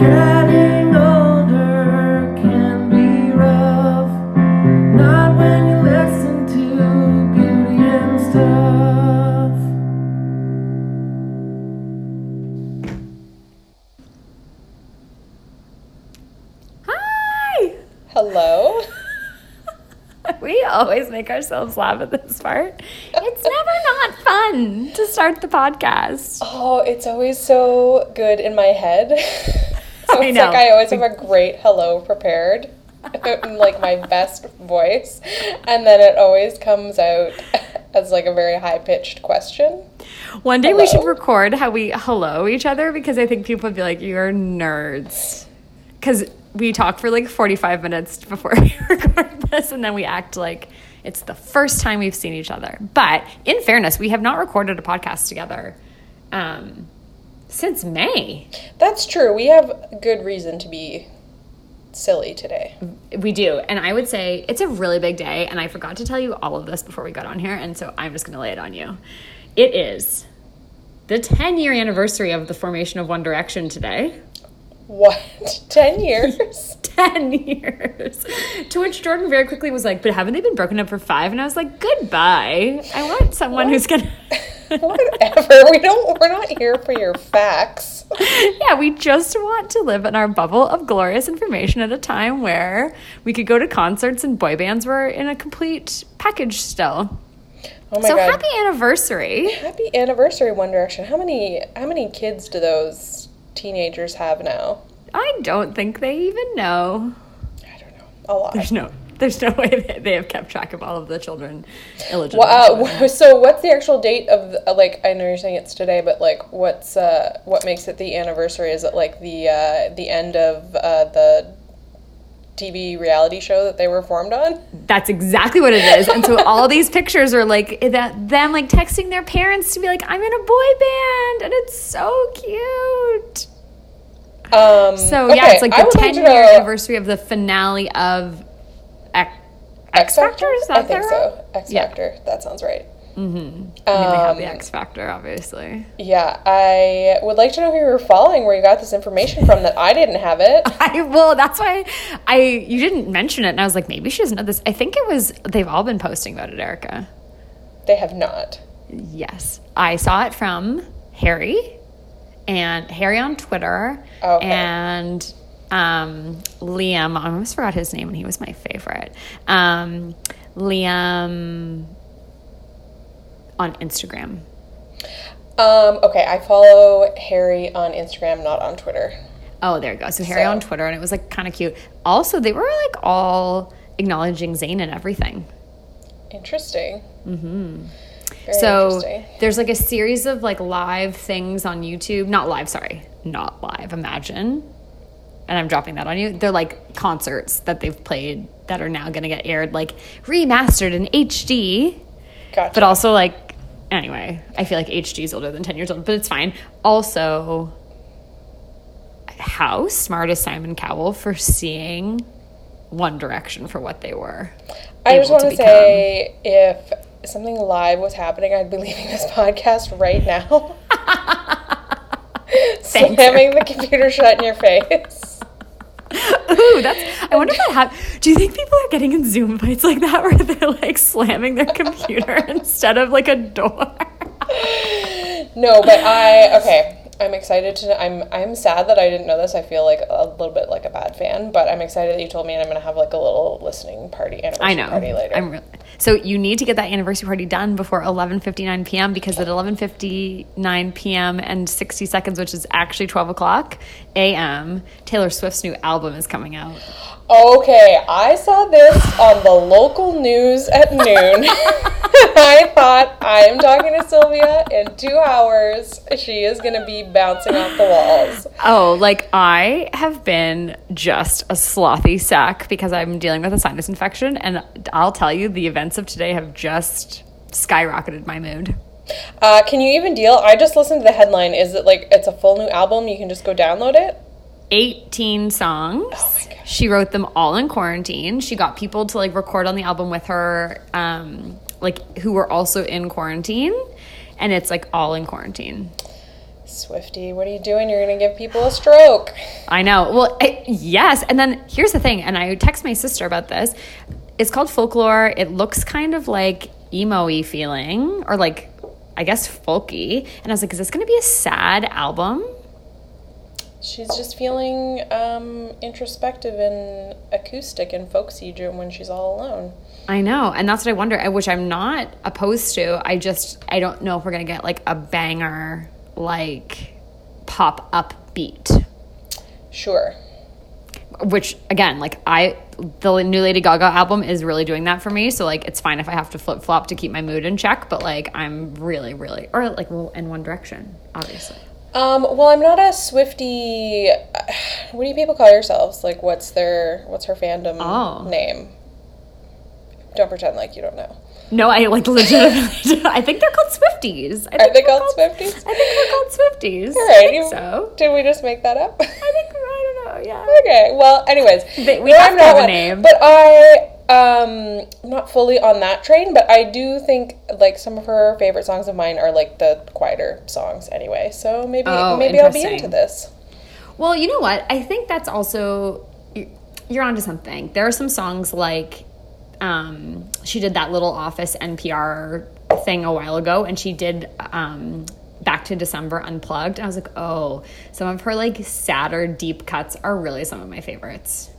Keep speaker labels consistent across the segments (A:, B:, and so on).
A: Getting older can be rough. Not when you listen to beauty and stuff.
B: Hi!
C: Hello.
B: We always make ourselves laugh at this part. It's never not fun to start the podcast.
C: Oh, it's always so good in my head.
B: I
C: it's
B: know.
C: like I always have a great hello prepared in like my best voice. And then it always comes out as like a very high pitched question.
B: One day we should record how we hello each other because I think people would be like, you're nerds. Because we talk for like 45 minutes before we record this and then we act like it's the first time we've seen each other. But in fairness, we have not recorded a podcast together um, since May.
C: That's true. We have good reason to be silly today.
B: We do. And I would say it's a really big day. And I forgot to tell you all of this before we got on here. And so I'm just going to lay it on you. It is the 10 year anniversary of the formation of One Direction today.
C: What? 10 years?
B: 10 years. to which Jordan very quickly was like, But haven't they been broken up for five? And I was like, Goodbye. I want someone who's going to.
C: Whatever. We don't we're not here for your facts.
B: yeah, we just want to live in our bubble of glorious information at a time where we could go to concerts and boy bands were in a complete package still.
C: Oh my god.
B: so
C: god.
B: happy anniversary.
C: Happy anniversary, One Direction. How many how many kids do those teenagers have now?
B: I don't think they even know.
C: I don't know. A lot.
B: There's no there's no way that they have kept track of all of the children illegitimate. Children.
C: uh, So what's the actual date of the, like I know you're saying it's today, but like what's uh what makes it the anniversary? Is it like the uh the end of uh the TV reality show that they were formed on?
B: That's exactly what it is. And so all these pictures are like that them like texting their parents to be like, I'm in a boy band and it's so cute.
C: Um
B: So yeah,
C: okay,
B: it's like the
C: would like
B: 10
C: to
B: year
C: know-
B: anniversary of the finale of X Factor. Is that
C: I think so. X
B: Yeah.
C: Factor. That sounds right.
B: I mean, they have the
C: Um,
B: X Factor, obviously.
C: Yeah, I would like to know who you were following, where you got this information from. That I didn't have it.
B: I well, that's why I you didn't mention it, and I was like, maybe she doesn't know this. I think it was they've all been posting about it, Erica.
C: They have not.
B: Yes, I saw it from Harry, and Harry on Twitter,
C: Okay.
B: and um, Liam. I almost forgot his name, and he was my favorite. Um, Liam on Instagram.
C: Um, okay, I follow Harry on Instagram, not on Twitter.
B: Oh, there you go. So Harry
C: So-
B: on Twitter, and it was like kind of cute. Also, they were like all acknowledging Zayn and everything.
C: Interesting. Mm-hmm. Very
B: so
C: interesting.
B: there's like a series of like live things on YouTube. Not live, sorry, not live. Imagine, and I'm dropping that on you. They're like concerts that they've played that are now going to get aired, like remastered in HD,
C: Gotcha.
B: but also like anyway. I feel like HD is older than ten years old, but it's fine. Also, how smart is Simon Cowell for seeing One Direction for what they were?
C: I just want to
B: become.
C: say if something live was happening, I'd be leaving this podcast right now. Slamming the computer shut in your face.
B: Ooh, that's. I wonder if that hap- Do you think people are getting in Zoom fights like that where they're like slamming their computer instead of like a door?
C: No, but I okay. I'm excited to. I'm I'm sad that I didn't know this. I feel like a little bit like a bad fan, but I'm excited that you told me, and I'm gonna have like a little listening party anniversary
B: I know.
C: party later.
B: I'm really, so you need to get that anniversary party done before 11:59 p.m. because at 11:59 p.m. and 60 seconds, which is actually 12 o'clock a.m., Taylor Swift's new album is coming out.
C: Okay, I saw this on the local news at noon. I thought I am talking to Sylvia in two hours. She is going to be bouncing off the walls.
B: Oh, like I have been just a slothy sack because I'm dealing with a sinus infection, and I'll tell you, the events of today have just skyrocketed my mood.
C: Uh, can you even deal? I just listened to the headline. Is it like it's a full new album? You can just go download it?
B: 18 songs.
C: Oh.
B: She wrote them all in quarantine. She got people to like record on the album with her, um, like who were also in quarantine, and it's like all in quarantine.
C: Swifty, what are you doing? You're gonna give people a stroke.
B: I know. Well, I, yes. And then here's the thing, and I text my sister about this. It's called folklore. It looks kind of like emo-y feeling, or like I guess folky. And I was like, is this going to be a sad album?
C: She's just feeling um, introspective and acoustic and folksy when she's all alone.
B: I know, and that's what I wonder. I- Which I'm not opposed to. I just I don't know if we're gonna get like a banger like pop up beat.
C: Sure.
B: which again like i the new lady gaga album is really doing that for me so like it's fine if i have to flip flop to keep my mood in check but like i'm really really or like well in one direction obviously
C: Um, well, I'm not a Swifty. What do you people call yourselves? Like, what's their what's her fandom
B: Oh.
C: name? Don't pretend like you don't know.
B: no i like legitimately i think they're called swifties I
C: Are
B: think
C: they
B: they're
C: called Swifties?
B: i think they're called swifties
C: All
B: i think
C: you-
B: so
C: Did we just make that up?
B: i think i don't know yeah
C: okay. Well, anyways,
B: They- we
C: no,
B: have
C: I'm
B: to have
C: not one.
B: name.
C: But I um not fully on that train, but I do think like some of her favorite songs of mine are like the quieter songs anyway. So maybe
B: Oh,
C: maybe I'll be into this.
B: Well, you know what? I think that's also you- you're onto something. There are some songs like um, she did that little Office NPR thing a while ago, and she did um, Back to December Unplugged. I was like, oh, some of her like sadder deep cuts are really some of my favorites.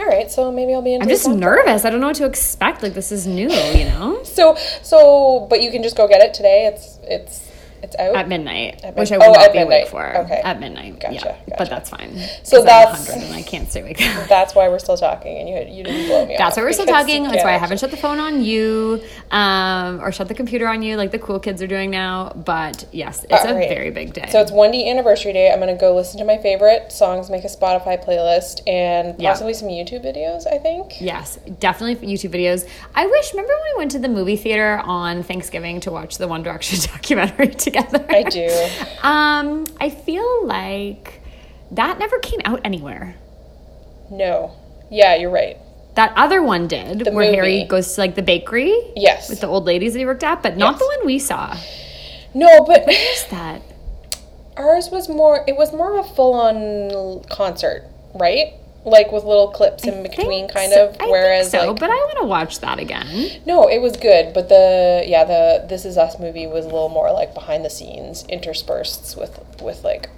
C: All right, so maybe I'll be
B: I'm just nervous. I don't know what to expect. Like this is new, you know.
C: So so but you can just go get it today. It's it's it's out.
B: At midnight,
C: At
B: which I
C: mid-
B: will
C: oh,
B: not be awake for.
C: Okay.
B: At midnight,
C: Gotcha,
B: yeah. But that's fine.
C: So that's-
B: and I can't stay awake.
C: That's why we're still talking, and you you didn't blow me.
B: That's why we're still talking. That's why I haven't shut the phone on you, um, or shut the computer on you, like the cool kids are doing now. But yes, it's a
C: Alright.
B: very big day.
C: So it's 1D anniversary day. I'm gonna go listen to my favorite songs, make a Spotify playlist, and
B: Yeah.
C: possibly some YouTube videos. I think.
B: yes, definitely YouTube videos. I wish. Remember when we went to the movie theater on Thanksgiving to watch the One Direction documentary together?
C: I do.
B: Um, I feel like that never came out anywhere.
C: No. Yeah, you're right.
B: That other one did,
C: The
B: where Harry goes to like the bakery
C: Yes.
B: with the old ladies that he worked at, but not
C: Yes.
B: the one we saw.
C: No, but
B: Where's that?
C: ours was more. It was more of a full-on concert, right? Like with little clips in between, kind
B: so-
C: of.
B: I think
C: whereas,
B: so,
C: like,
B: but I want to watch that again.
C: No, it was good, but the yeah the This Is Us movie was a little more like behind the scenes, interspersed with with like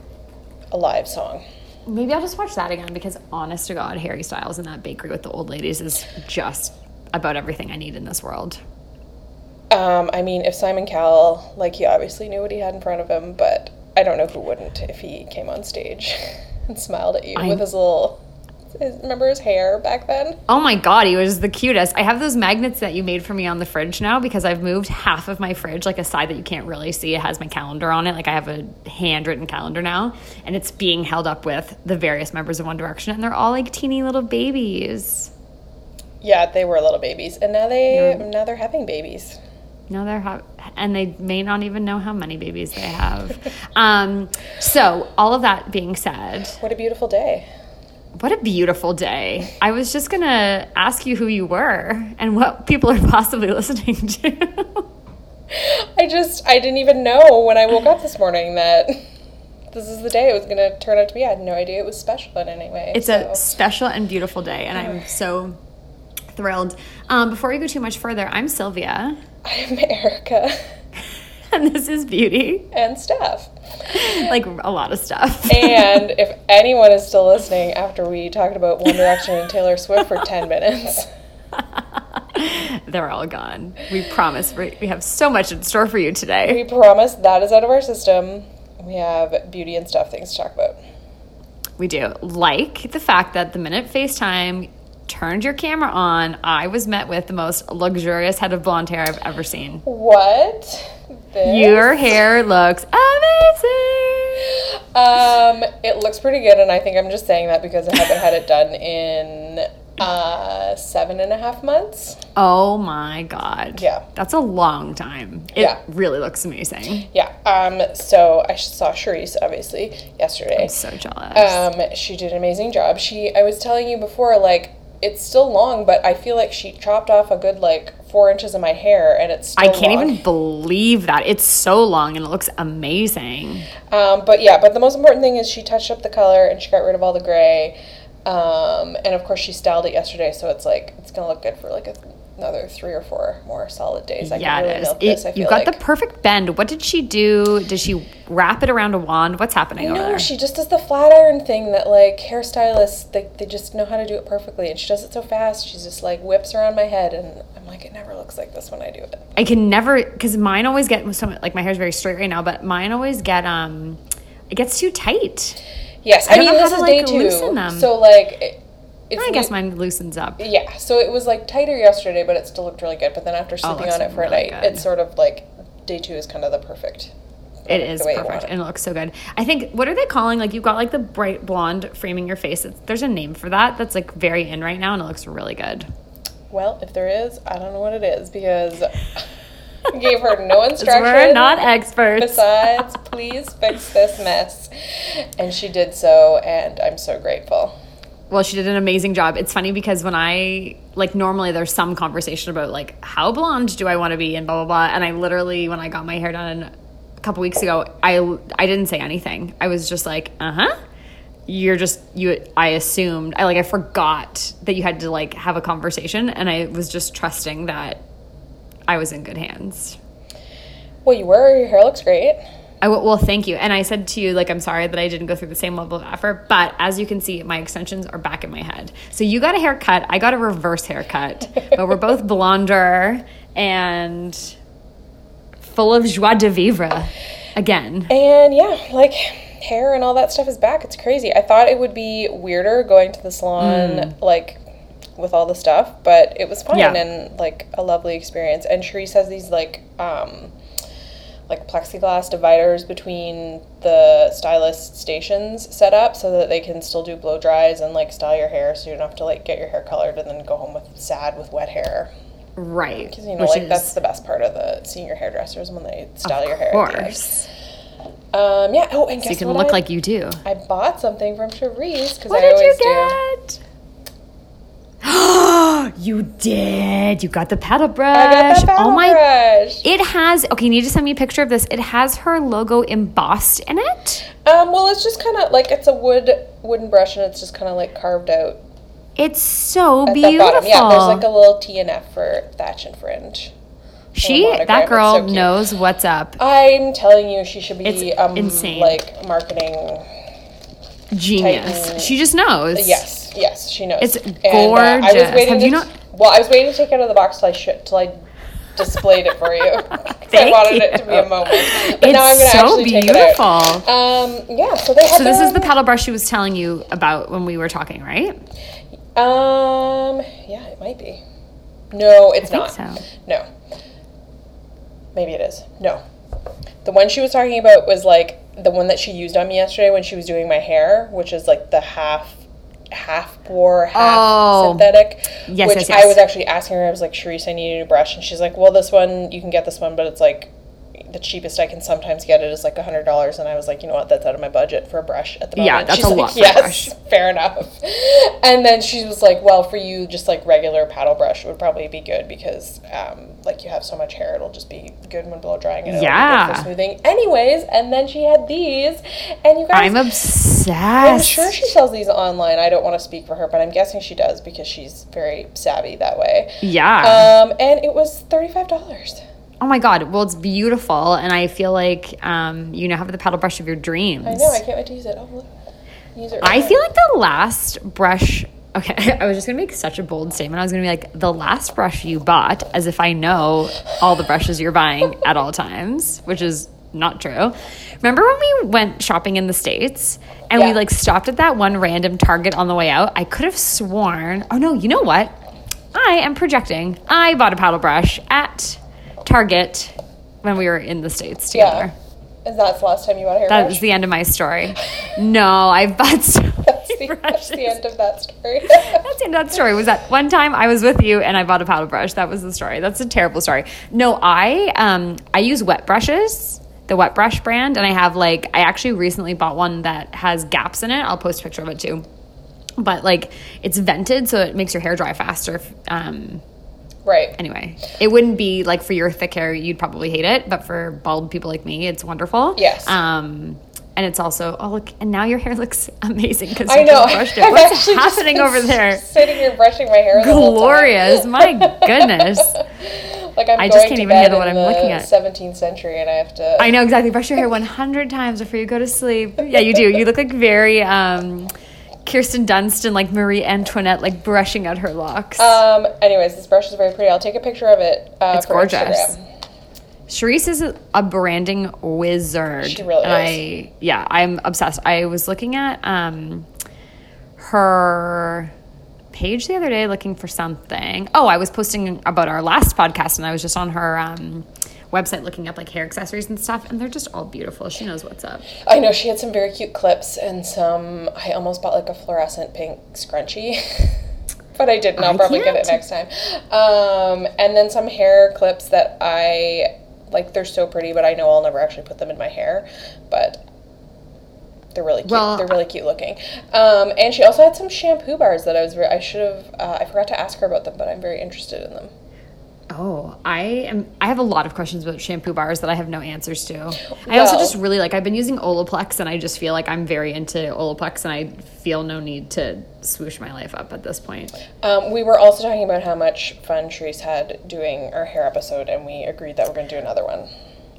C: a live song.
B: Maybe I'll just watch that again because, honest to God, Harry Styles in that bakery with the old ladies is just about everything I need in this world.
C: Um, I mean, if Simon Cowell, like he obviously knew what he had in front of him, but I don't know who wouldn't if he came on stage and smiled at you
B: I-
C: with his little. His, remember his hair back then?
B: Oh my God, he was the cutest. I have those magnets that you made for me on the fridge now because I've moved half of my fridge, like a side that you can't really see. It has my calendar on it. Like I have a handwritten calendar now, and it's being held up with the various members of One Direction, and they're all like teeny little babies.
C: Yeah, they were little babies, and now they now they're having babies.
B: No, they're ha- and they may not even know how many babies they have. um, so, all of that being said,
C: What a beautiful day.
B: What a beautiful day. I was just gonna ask you who you were and what people are possibly listening to.
C: I just I didn't even know when I woke up this morning that this is the day it was gonna turn out to be. I had no idea it was special in any way.
B: it's
C: so.
B: a special and beautiful day, and I'm so thrilled. Um, before we go too much further, I'm Sylvia,
C: I'm Erica
B: and this is Beauty.
C: and Stuff.
B: Like a lot of stuff.
C: And if anyone is still listening after we talked about One Direction and Taylor Swift for 10 minutes,
B: They're all gone. We promise we we have so much in store for you today.
C: we promise that is out of our system. We have beauty and stuff things to talk about.
B: We do. Like the fact that the minute FaceTime turned your camera on, I was met with the most luxurious head of blonde hair I've ever seen.
C: What? This?
B: Your hair looks amazing.
C: Um, it looks pretty good, and I think I'm just saying that because I haven't had it done in uh, seven and a half months.
B: Oh my god.
C: Yeah.
B: That's a long time. It
C: Yeah.
B: really looks amazing.
C: Yeah. Um. So I saw Charisse obviously yesterday.
B: I'm so jealous.
C: Um, she did an amazing job. She, I was telling you before, like, it's still long, but I feel like she chopped off a good like four inches of my hair, and it's. Still
B: I can't
C: long.
B: even believe that. It's so long and it looks amazing.
C: Um, but yeah, but the most important thing is she touched up the color and she got rid of all the gray. Um, and of course she styled it yesterday, so it's like it's gonna look good for like a, another three or four more solid days. I
B: yeah,
C: can really
B: it is.
C: this.
B: It,
C: feel
B: you got
C: like.
B: the perfect bend. What did she do? Did she wrap it around a wand? What's happening over
C: No,
B: there?
C: she just does the flat iron thing that like hairstylists they, they just know how to do it perfectly, and she does it so fast. She's just like whips around my head, and I'm like, it never looks like this when I do it.
B: I can never because mine always get so like my hair's very straight right now, but mine always get um it gets too tight.
C: Yes,
B: I
C: I, mean this
B: to,
C: is
B: like,
C: day two,
B: them.
C: so like
B: I guess mine loosens up.
C: Yeah, so it was like tighter yesterday, but it still looked really good. But then after
B: Oh,
C: sleeping
B: looks
C: on it for
B: really
C: a night,
B: good.
C: it's sort of like day two is kind of the perfect.
B: It is
C: the way you
B: perfect
C: it.
B: and it looks so good. I think what are they calling like you've got like the bright blonde framing your face. It's, there's a name for that that's like very in right now and it looks really good.
C: Well, if there is, I don't know what it is because I gave her no instructions.
B: We're not experts.
C: Besides, please fix this mess, and she did so, and I'm so grateful.
B: Well, she did an amazing job. It's funny because when I like normally there's some conversation about like how blonde do I want to be and blah blah blah. And I literally when I got my hair done a couple weeks ago, I I didn't say anything. I was just like, uh huh. You're just you. I assumed I like I forgot that you had to like have a conversation, and I was just trusting that I was in good hands.
C: Well, you were. Your hair looks great.
B: I w- well, thank you. And I said to you, like, I'm sorry that I didn't go through the same level of effort, but as you can see, my extensions are back in my head. So you got a haircut, I got a reverse haircut, but we're both blonder and full of joie de vivre again.
C: And yeah, like hair and all that stuff is back. It's crazy. I thought it would be weirder going to the salon, like with all the stuff, but it was fun
B: Yeah.
C: and like a lovely experience. And Charisse has these like, um, like plexiglass dividers between the stylist stations set up so that they can still do blow dries and like style your hair so you don't have to like get your hair colored and then go home with sad with wet hair.
B: Right.
C: Because you know,
B: which
C: like
B: is,
C: that's the best part of the seeing your hairdressers when they style
B: of
C: your hair. end.
B: course.
C: Um, yeah. Oh, and guess
B: So you can
C: what
B: look
C: I,
B: like you do.
C: I bought something from Charisse because
B: What
C: I
B: did
C: always
B: you
C: do.
B: You did. You got the paddle brush.
C: I got that paddle
B: oh my
C: brush.
B: It has okay. You need to send me a picture of this. It has her logo embossed in it.
C: Um, well, it's just kind of like it's a wood wooden brush, and it's just kind of like carved out
B: It's so
C: at
B: beautiful.
C: the. Yeah, there's like a little T and F for thatch and fringe.
B: she that girl
C: so
B: knows what's up.
C: I'm telling you, she should be
B: It's
C: um,
B: insane.
C: like marketing.
B: Genius.
C: Titan-
B: She just knows.
C: Yes, yes, she knows.
B: It's
C: And, uh, I was
B: gorgeous.
C: waiting
B: Have
C: to,
B: you not-
C: Well, I was waiting to take it out of the box till I should, till I displayed it for you. I
B: Thank
C: wanted it to be a
B: you.
C: moment. But
B: It's
C: now I'm gonna
B: so
C: actually take it
B: beautiful.
C: out. Um, yeah. So they
B: So this is the paddle brush she was telling you about when we were talking, right?
C: Um, yeah, it might be. No, it's not.
B: so.
C: No. Maybe it is. No. The one she was talking about was like the one that she used on me yesterday when she was doing my hair, which is like the half half boar, half
B: Oh.
C: synthetic.
B: Yes,
C: which
B: yes, yes.
C: I was actually asking her, I was like, Charisse, I need a new brush. And she's like, Well, this one, you can get this one, but it's like the cheapest I can sometimes get it is like a hundred dollars, and I was like, you know what, that's out of my budget for a brush at the moment.
B: Yeah, that's
C: She's
B: a
C: like,
B: lot
C: yes,
B: brush."
C: fair enough. And then she was like, well, for you, just like regular paddle brush would probably be good because, um, like you have so much hair, it'll just be good when blow drying and
B: Yeah.
C: good for smoothing. Anyways, and then she had these, and you guys,
B: I'm obsessed.
C: I'm sure she sells these online. I don't want to speak for her, but I'm guessing she does because she's very savvy that way.
B: Yeah.
C: Um, and it was thirty five dollars.
B: oh my god. Well, it's beautiful, and I feel like um, you now have the paddle brush of your dreams.
C: I know. I can't wait to use it. Oh, look. Use it.
B: I
C: right
B: feel like the last brush. Okay, I was just gonna make such a bold statement. I was gonna be like, the last brush you bought, as if I know all the brushes you're buying at all times, which is not true. Remember when we went shopping in the States and we like stopped at that one random Target on the way out? I could have sworn, oh no, you know what? I am projecting. I bought a paddle brush at Target when we were in the States together.
C: Yeah. Is that the last time you bought a
B: That
C: hairbrush?
B: was the end of my story. No, I've bought so
C: The, that's the end of that story.
B: That's the end of that story. Was that one time I was with you and I bought a paddle brush? That was the story. That's a terrible story. No, I um I use wet brushes, the wet brush brand, and I have like I actually recently bought one that has gaps in it. I'll post a picture of it too. but like it's vented, so it makes your hair dry faster. Um,
C: Right.
B: anyway, it wouldn't be like for your thick hair, you'd probably hate it, but for bald people like me, it's wonderful.
C: Yes.
B: Um, and it's also oh look, and now your hair looks amazing because
C: I
B: you
C: know.
B: just brushed it. What's happening over there?
C: Sitting here brushing my hair. the whole time.
B: Glorious, my goodness.
C: Like I'm
B: I just can't even handle what I'm
C: the
B: looking at.
C: 17th century, and I have to.
B: I know exactly. Brush your hair 100 times before you go to sleep. Yeah, you do. You look like very um, Kirsten Dunst and like Marie Antoinette, like brushing out her locks.
C: Um. Anyways, this brush is very pretty. I'll take a picture of it. Uh,
B: It's gorgeous.
C: Instagram.
B: Charisse is a- branding wizard.
C: She really
B: and
C: is.
B: I, yeah, I'm obsessed. I was looking at um, her page the other day looking for something. Oh, I was posting about our last podcast, and I was just on her um, website looking up like hair accessories and stuff, and they're just all beautiful. She knows what's up.
C: I know she had some very cute clips and some. I almost bought like a fluorescent pink scrunchie, but I didn't. I'll
B: I
C: probably get it next time. Um, and then some hair clips that I like. They're so pretty, but I know I'll never actually put them in my hair. But they're really cute.
B: Well,
C: they're really cute looking. Um, and she also had some shampoo bars that I was. Very, I should have. Uh, I forgot to ask her about them, but I'm very interested in them.
B: Oh, I am. I have a lot of questions about shampoo bars that I have no answers to. I also just really like. I've been using Olaplex, and I just feel like I'm very into Olaplex, and I feel no need to swoosh my life up at this point.
C: Um, we were also talking about how much fun Therese had doing our hair episode, and we agreed that we're going to do another one.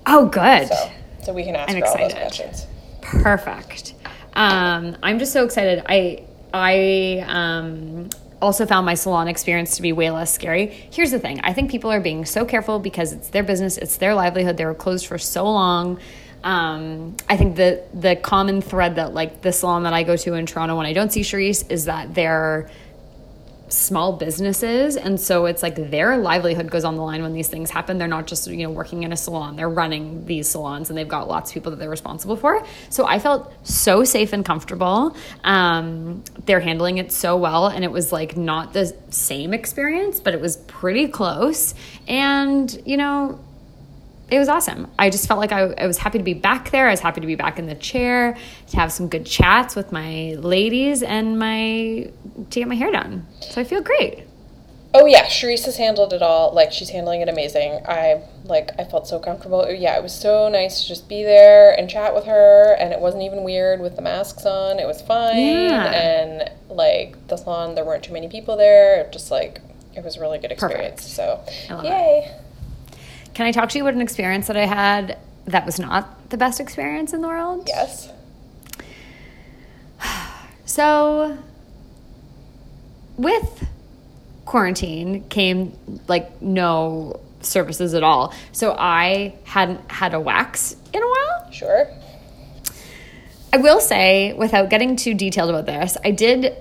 B: Oh, good.
C: So, so we can ask
B: I'm
C: her all those questions.
B: Perfect. Um, I'm just so excited. I I um, also found my salon experience to be way less scary. Here's the thing: I think people are being so careful because it's their business, it's their livelihood. They were closed for so long. Um, I think the the common thread that like the salon that I go to in Toronto when I don't see Charisse is that they're small businesses. And so it's like their livelihood goes on the line when these things happen. They're not just you know working in a salon. They're running these salons and they've got lots of people that they're responsible for. So i felt so safe and comfortable. Um, they're handling it so well. And it was like not the same experience but it was pretty close. And you know it was awesome. I just felt like I, I was happy to be back there. I was happy to be back in the chair, to have some good chats with my ladies and my to get my hair done. So I feel great.
C: Oh yeah, Charisse has handled it all. Like she's handling it amazing. I like I felt so comfortable. Yeah, it was so nice to just be there and chat with her, and it wasn't even weird with the masks on. It was fine,
B: Yeah.
C: and like the salon, there weren't too many people there. It just like it was a really good experience.
B: Perfect. So
C: yay!
B: Can I talk to you about an experience that I had that was not the best experience in the world?
C: Yes.
B: So, with quarantine came like no services at all. So I hadn't had a wax in a while.
C: Sure.
B: I will say, without getting too detailed about this, I did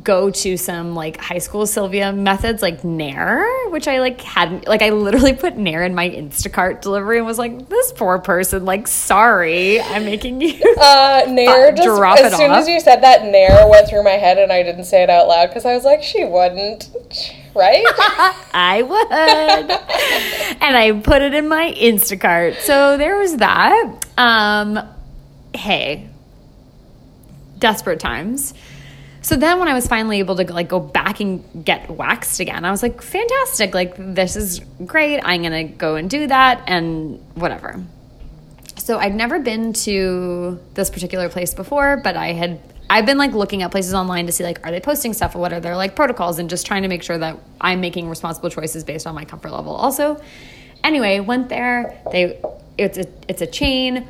B: go to some like high school Sylvia methods like Nair, which I like hadn't like I literally put Nair in my Instacart delivery and was like, this poor person, like, sorry, I'm making you
C: Uh, Nair just
B: drop
C: as
B: it
C: soon
B: off.
C: as you said that, Nair went through my head, and I didn't say it out loud because I was like, she wouldn't, right?
B: I would. and I put it in my Instacart. So there was that. Um, hey, desperate times. So then when I was finally able to like go back and get waxed again, I was like, fantastic. Like this is great. I'm going to go and do that and whatever. So I'd never been to this particular place before, but I had I've been like looking at places online to see like are they posting stuff or what are their like protocols and just trying to make sure that I'm making responsible choices based on my comfort level. Also, anyway, went there. They it's a it's a chain.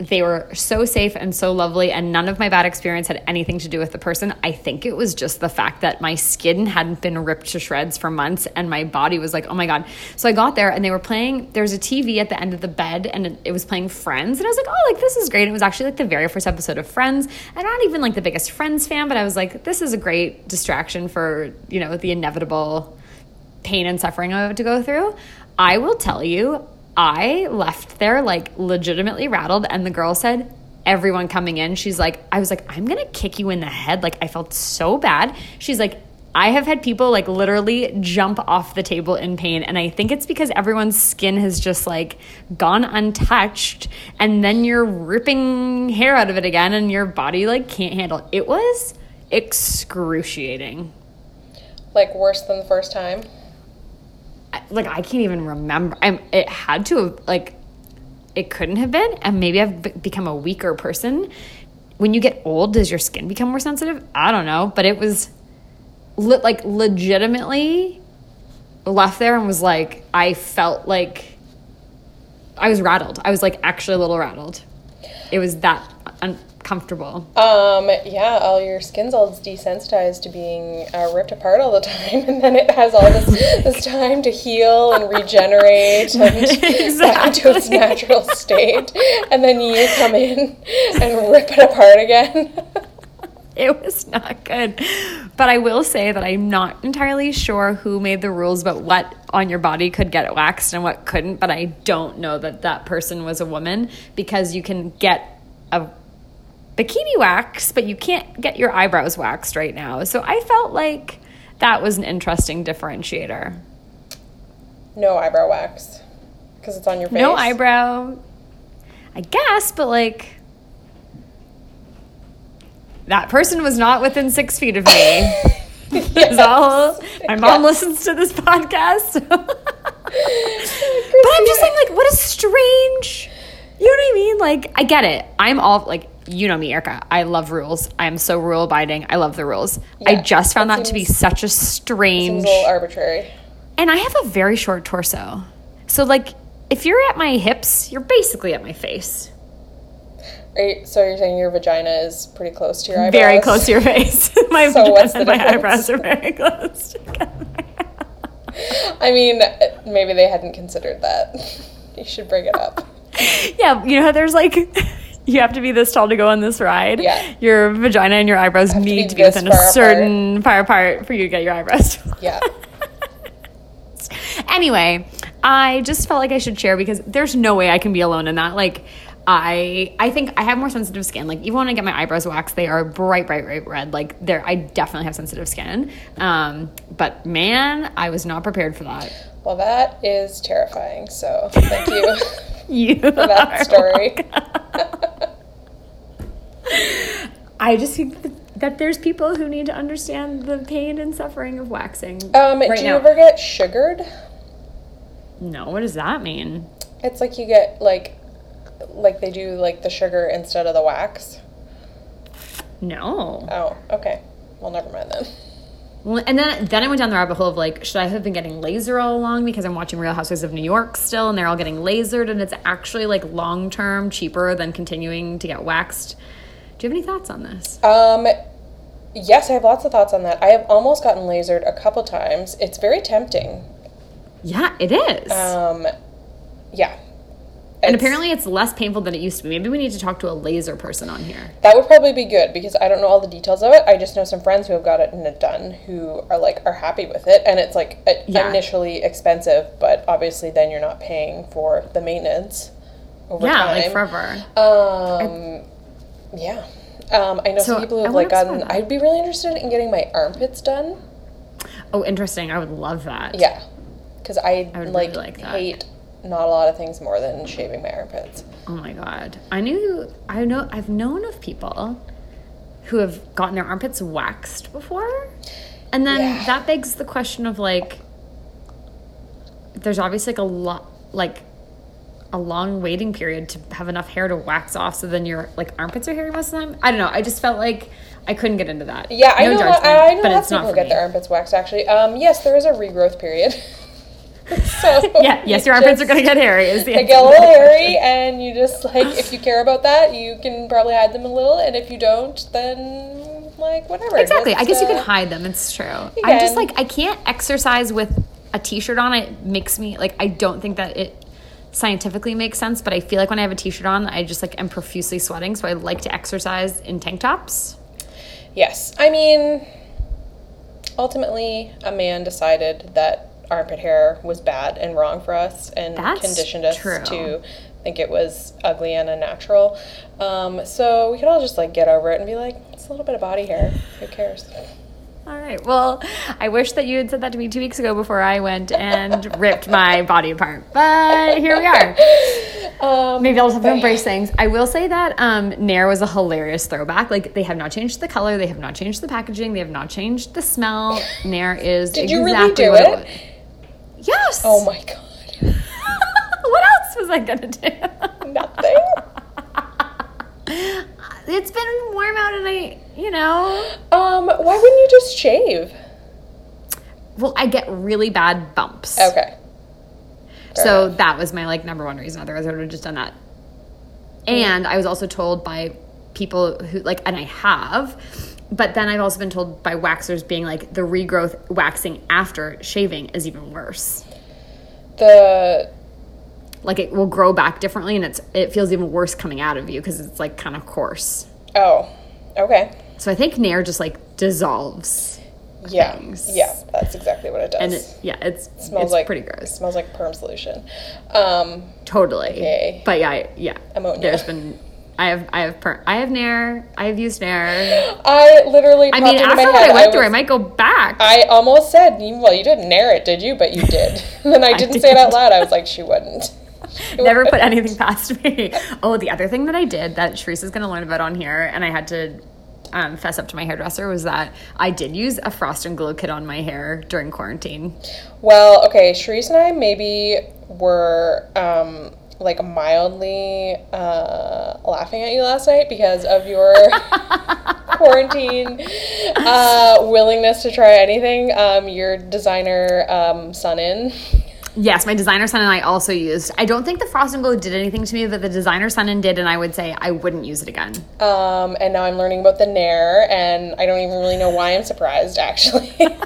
B: They were so safe and so lovely, and none of my bad experience had anything to do with the person. I think it was just the fact that my skin hadn't been ripped to shreds for months, and my body was like, oh my God. So I got there, and they were playing, there was a TV at the end of the bed, and it, was playing Friends. And I was like, oh, like this is great. It was actually like the very first episode of Friends. I'm not even like the biggest Friends fan, but I was like, this is a great distraction for, you know, the inevitable pain and suffering I have to go through. I will tell you, I left there like legitimately rattled, and the girl said, Everyone coming in, she's like, I was like, I'm gonna kick you in the head. Like, I felt so bad. She's like, I have had people like literally jump off the table in pain. And I think it's because everyone's skin has just like gone untouched. And then you're ripping hair out of it again, and your body like can't handle it. Was excruciating.
C: Like worse than the first time.
B: Like I can't even remember. I'm. It had to have like. It couldn't have been, and maybe I've be- become a weaker person. When you get old, does your skin become more sensitive? I don't know, but it was, le- like legitimately, left there and was like, I felt like, I was rattled. I was like actually a little rattled. It was that uncomfortable.
C: Um, yeah, all your skin's all desensitized to being uh, ripped apart all the time, and then it has all this this time to heal and regenerate and back to its natural state, and then you come in and rip it apart again.
B: It was not good. But I will say that I'm not entirely sure who made the rules about what on your body could get waxed and what couldn't. But I don't know that that person was a woman because you can get a bikini wax, but you can't get your eyebrows waxed right now. So I felt like that was an interesting differentiator.
C: no eyebrow wax because it's on your face.
B: No eyebrow, I guess, but like. That person was not within six feet of me. Is all. My mom
C: Yes.
B: listens to this podcast. but I'm just saying, like, what a strange. You know what I mean? Like, I get it. I'm all like, you know me, Erica. I love rules. I am so rule abiding. I love the rules. I just found
C: that
B: that to be such a
C: Seems
B: strange.
C: a little arbitrary.
B: And I have a very short torso. So, like, if you're at my hips, you're basically at my face.
C: Are you, so you're saying your vagina is pretty close to your eyebrows?
B: Very close to your face. my
C: So what's the
B: my
C: difference?
B: eyebrows are very close together.
C: I mean, maybe they hadn't considered that. You should bring it up.
B: yeah, you know how there's like you have to be this tall to go on this ride.
C: Yeah.
B: Your vagina and your eyebrows
C: to
B: need
C: be
B: to be within a
C: apart.
B: certain far apart for you to get your eyebrows.
C: Yeah.
B: anyway, I just felt like I should share because there's no way I can be alone in that. Like, I I think I have more sensitive skin. Like, even when I get my eyebrows waxed, they are bright, bright, bright red. Like, there, I definitely have sensitive skin. Um, but man, I was not prepared for that.
C: Well, that is terrifying. So thank you
B: You
C: for that story.
B: I just think that, that there's people who need to understand the pain and suffering of waxing.
C: Um,
B: right
C: do you
B: now.
C: ever get sugared?
B: no, what does that mean?
C: It's like you get like, like they do like the sugar instead of the wax.
B: No.
C: Oh, okay. Well, never mind then.
B: Well, and then then I went down the rabbit hole of like, should I have been getting laser all along because I'm watching Real Housewives of New York still, and they're all getting lasered, and it's actually like long term cheaper than continuing to get waxed. Do you have any thoughts on this?
C: Um, yes, I have lots of thoughts on that. I have almost gotten lasered a couple times. It's very tempting.
B: Yeah, it is.
C: Um, yeah.
B: And apparently, it's less painful than it used to be. Maybe we need to talk to a laser person on here.
C: That would probably be good because I don't know all the details of it. I just know some friends who have got it and it done who are like are happy with it, and it's like
B: Yeah.
C: initially expensive, but obviously then you're not paying for the maintenance over
B: yeah,
C: time.
B: like forever.
C: Um, yeah. Um, I know
B: So,
C: some people who have like gotten. I'd be really interested in getting my armpits done.
B: Oh, interesting. I would love that.
C: Yeah, because I,
B: I would
C: like,
B: really like that.
C: hate not a lot of things more than shaving my armpits.
B: Oh my god. I knew I know I've known of people who have gotten their armpits waxed before. And then
C: Yeah.
B: that begs the question of like there's obviously like a lot like a long waiting period to have enough hair to wax off so then your like armpits are hairy most of the time. I don't know. I just felt like I couldn't get into that.
C: Yeah, I
B: No
C: know.
B: judgment,
C: I know
B: but it's not
C: people get
B: me.
C: their armpits waxed. Actually, um, yes, there is a regrowth period. so
B: Yeah, yes, your armpits are gonna get hairy is the
C: They get a
B: to
C: little hairy, and you just like if you care about that, you can probably hide them a little, and if you don't, then like whatever.
B: Exactly. I
C: Just,
B: guess you can hide them. It's true. I'm just like I can't exercise with a t-shirt on. It makes me like I don't think that it scientifically makes sense, but I feel like when I have a t-shirt on, I just like am profusely sweating. So I like to exercise in tank tops.
C: Yes, I mean, ultimately, a man decided that armpit hair was bad and wrong for us, and
B: That's
C: conditioned us
B: true.
C: to think it was ugly and unnatural. Um, so we could all just like get over it and be like, it's a little bit of body hair. Who cares?
B: All right. Well, I wish that you had said that to me two weeks ago before I went and ripped my body apart. But here we are.
C: Um,
B: Maybe I'll just have to embrace things. I will say that um, Nair was a hilarious throwback. Like they have not changed the color, they have not changed the packaging, they have not changed the smell. Nair is
C: Did you really do
B: what
C: it?
B: Yes.
C: oh my god.
B: what else was I gonna do?
C: Nothing.
B: it's been warm out, and I, you know,
C: Um, why wouldn't you just shave?
B: well, I get really bad bumps.
C: Okay. Fair
B: so
C: enough.
B: that was my like number one reason. Otherwise, I would have just done that. And I was also told by people who like, and I have, but then I've also been told by waxers being like the regrowth waxing after shaving is even worse.
C: The
B: Like it will grow back differently, and it's it feels even worse coming out of you because it's like kind of coarse.
C: oh, okay.
B: So I think Nair just like dissolves,
C: Yeah.
B: Things.
C: Yeah, that's exactly what it does.
B: and it, yeah, it's
C: smells
B: it's
C: like
B: pretty
C: It
B: gross.
C: smells like perm solution. Um,
B: Totally.
C: Okay.
B: But yeah, yeah.
C: Ammonia.
B: There's been I have I have per, I have Nair. I have used Nair.
C: I literally.
B: I mean, after what
C: head,
B: I went
C: I
B: through, I might go back.
C: I almost said, well, you didn't Nair it, did you? But you did. and then I didn't say it out loud. I was like, she wouldn't. She
B: Never
C: wouldn't.
B: put anything past me. Oh, the other thing that I did that Charisse is going to learn about on here, and I had to um, fess up to my hairdresser, was that I did use a frost and glow kit on my hair during quarantine.
C: Well, okay, Charisse and I maybe were um, like mildly uh, laughing at you last night because of your quarantine uh, willingness to try anything. Um, your designer um, sun in.
B: Yes, my designer sun and I also used. I don't think the frost and glow did anything to me, but the designer sun and did, and I would say I wouldn't use it again.
C: Um, and now I'm learning about the Nair, and I don't even really know why I'm surprised, actually.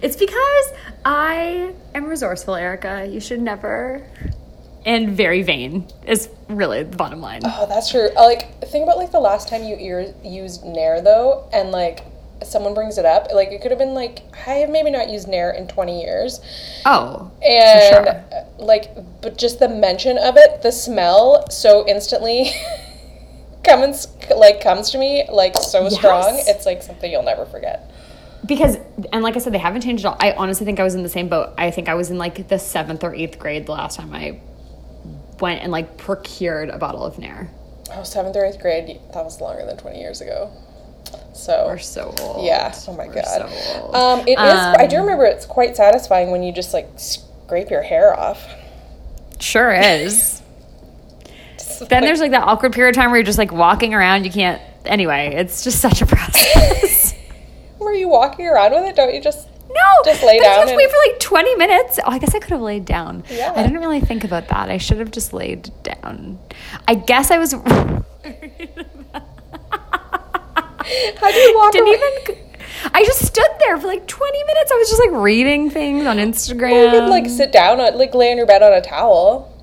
B: It's because I am resourceful, Erica. You should never. And very vain is really the bottom line.
C: oh, that's true. Uh, Like, think about like the last time you ear- used Nair though, and like someone brings it up. Like, it could have been like I have maybe not used Nair in 20 years,
B: Oh,
C: and
B: sure.
C: uh, like, but just the mention of it, the smell, so instantly. comes like comes to me like so strong it's like something you'll never forget
B: because and like I said, they haven't changed at all. I honestly think I was in the same boat. I think I was in like the seventh or eighth grade the last time I went and like procured a bottle of Nair.
C: oh seventh or eighth grade that was longer than 20 years ago so
B: We're so old.
C: Yeah. Oh my
B: We're
C: god.
B: so
C: um, it is. I do
B: Um,
C: remember it's quite satisfying when you just like scrape your hair off.
B: sure is. Then
C: like-
B: there's like that awkward period of time where you're just like walking around. You can't. Anyway, it's just such a process.
C: Were you walking around with it? Don't you just?
B: No,
C: Just lay
B: but you
C: down
B: have to wait
C: and-
B: for like 20 minutes. Oh, I guess I could have laid down.
C: Yeah.
B: I didn't really think about that. I should have just laid down. I guess I was.
C: How do you walk?
B: didn't
C: around?
B: even. I just stood there for like 20 minutes. I was just like reading things on Instagram.
C: You
B: Instagram.
C: could like sit down, on, like lay on your bed on a towel.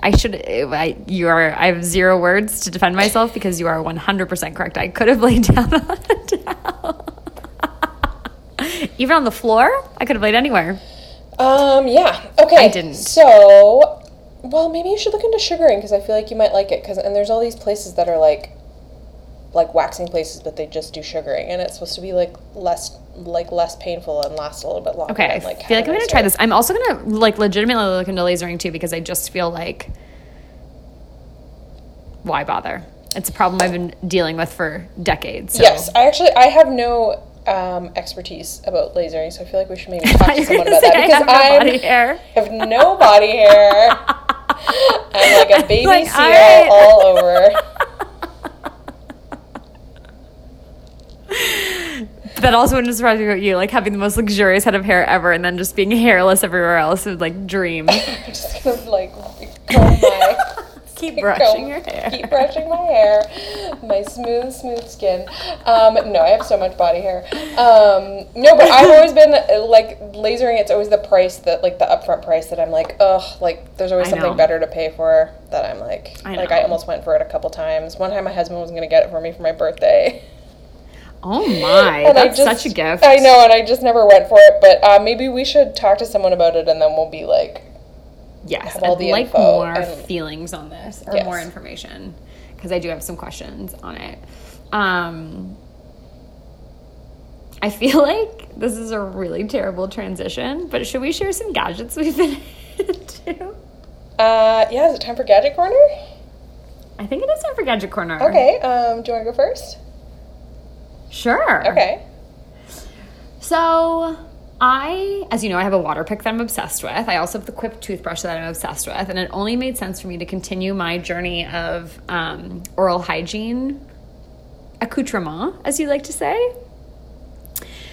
B: I should. I, you are. I have zero words to defend myself because you are 100% correct. I could have laid down on a towel. Even on the floor, I could have laid anywhere.
C: Um. Yeah. Okay.
B: I didn't.
C: So, well, maybe you should look into sugaring because I feel like you might like it. Because and there's all these places that are like, like waxing places, but they just do sugaring, and it's supposed to be like less, like less painful and last a little bit longer.
B: Okay, I feel
C: like,
B: like I'm gonna try this. I'm also gonna like legitimately look into lasering too because I just feel like why bother? It's a problem I've been dealing with for decades. So.
C: Yes, I actually I have no um, expertise about lasering, so I feel like we should maybe talk to someone about that
B: say I
C: because
B: have no
C: I
B: body hair.
C: have no body hair. I'm like a baby
B: Like,
C: seal all over.
B: That also wouldn't surprise me about you, like having the most luxurious head of hair ever and then just being hairless everywhere else. Would like dream.
C: I'm just gonna like comb my
B: Keep brushing your hair.
C: Keep brushing my hair, my smooth, smooth skin. Um, no, I have so much body hair. Um, no, but I've always been like lasering. It's always the price that like the upfront price that I'm like, ugh, like there's always
B: I
C: something
B: know.
C: better to pay for. That I'm like,
B: I
C: like I almost went for it a couple times. One time my husband was gonna get it for me for my birthday.
B: Oh my,
C: And
B: that's
C: just-
B: such a gift.
C: I know, and I just never went for it. But uh, maybe we should talk to someone about it, and then we'll be like,
B: Yes, I'd like more
C: and-
B: feelings on this or
C: Yes.
B: more information because I do have some questions on it. Um, I feel like this is a really terrible transition, but should we share some gadgets we've been into?
C: Uh, yeah, is it time for Gadget Corner?
B: I think it is time for Gadget Corner.
C: Okay, um, do you want to go first?
B: Sure.
C: Okay.
B: So I, as you know, I have a water pick that I'm obsessed with. I also have the Quip toothbrush that I'm obsessed with, and it only made sense for me to continue my journey of um, oral hygiene accoutrement, as you like to say.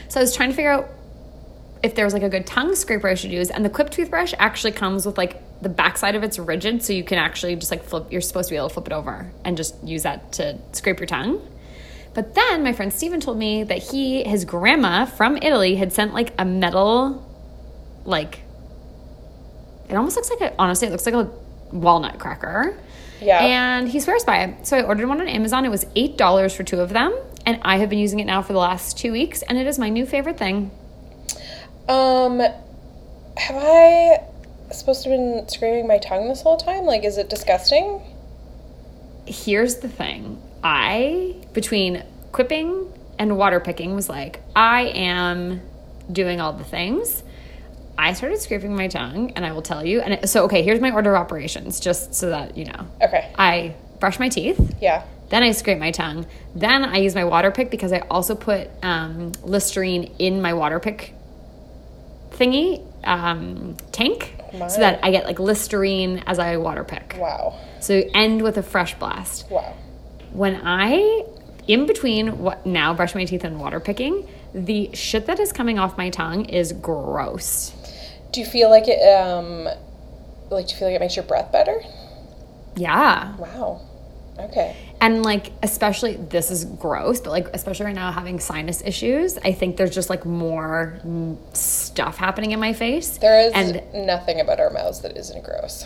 B: So I was trying to figure out if there was like a good tongue scraper I should use, and the Quip toothbrush actually comes with like the backside of it's rigid, so you can actually just like flip. You're supposed to be able to flip it over and just use that to scrape your tongue. But then my friend Steven told me that he, his grandma from Italy, had sent like a metal, like, it almost looks like a, honestly, it looks like a walnut cracker.
C: Yeah.
B: And he swears by it. So I ordered one on Amazon. It was $8 for two of them. And I have been using it now for the last two weeks. And it is my new favorite thing.
C: Um, have I supposed to have been scraping my tongue this whole time? Like, is it disgusting?
B: Here's the thing I, between quipping and water picking, was like, I am doing all the things. I started scraping my tongue, and I will tell you. And it, so, okay, here's my order of operations, just so that you know.
C: Okay.
B: I brush my teeth,
C: Yeah.
B: then I scrape my tongue, then I use my water pick because I also put um, Listerine in my water pick thingy um, tank, So that I get like Listerine as I water pick.
C: Wow.
B: So you end with a fresh blast
C: Wow.
B: when I, in between what now brush my teeth and water picking, the shit that is coming off my tongue is gross.
C: Do you feel like it, um, like, do you feel like it makes your breath better?
B: Yeah.
C: Wow. Okay.
B: And like, especially, this is gross, but like, especially right now having sinus issues, I think there's just like more mm, stuff happening in my face.
C: There is
B: And
C: nothing about our mouths that isn't gross.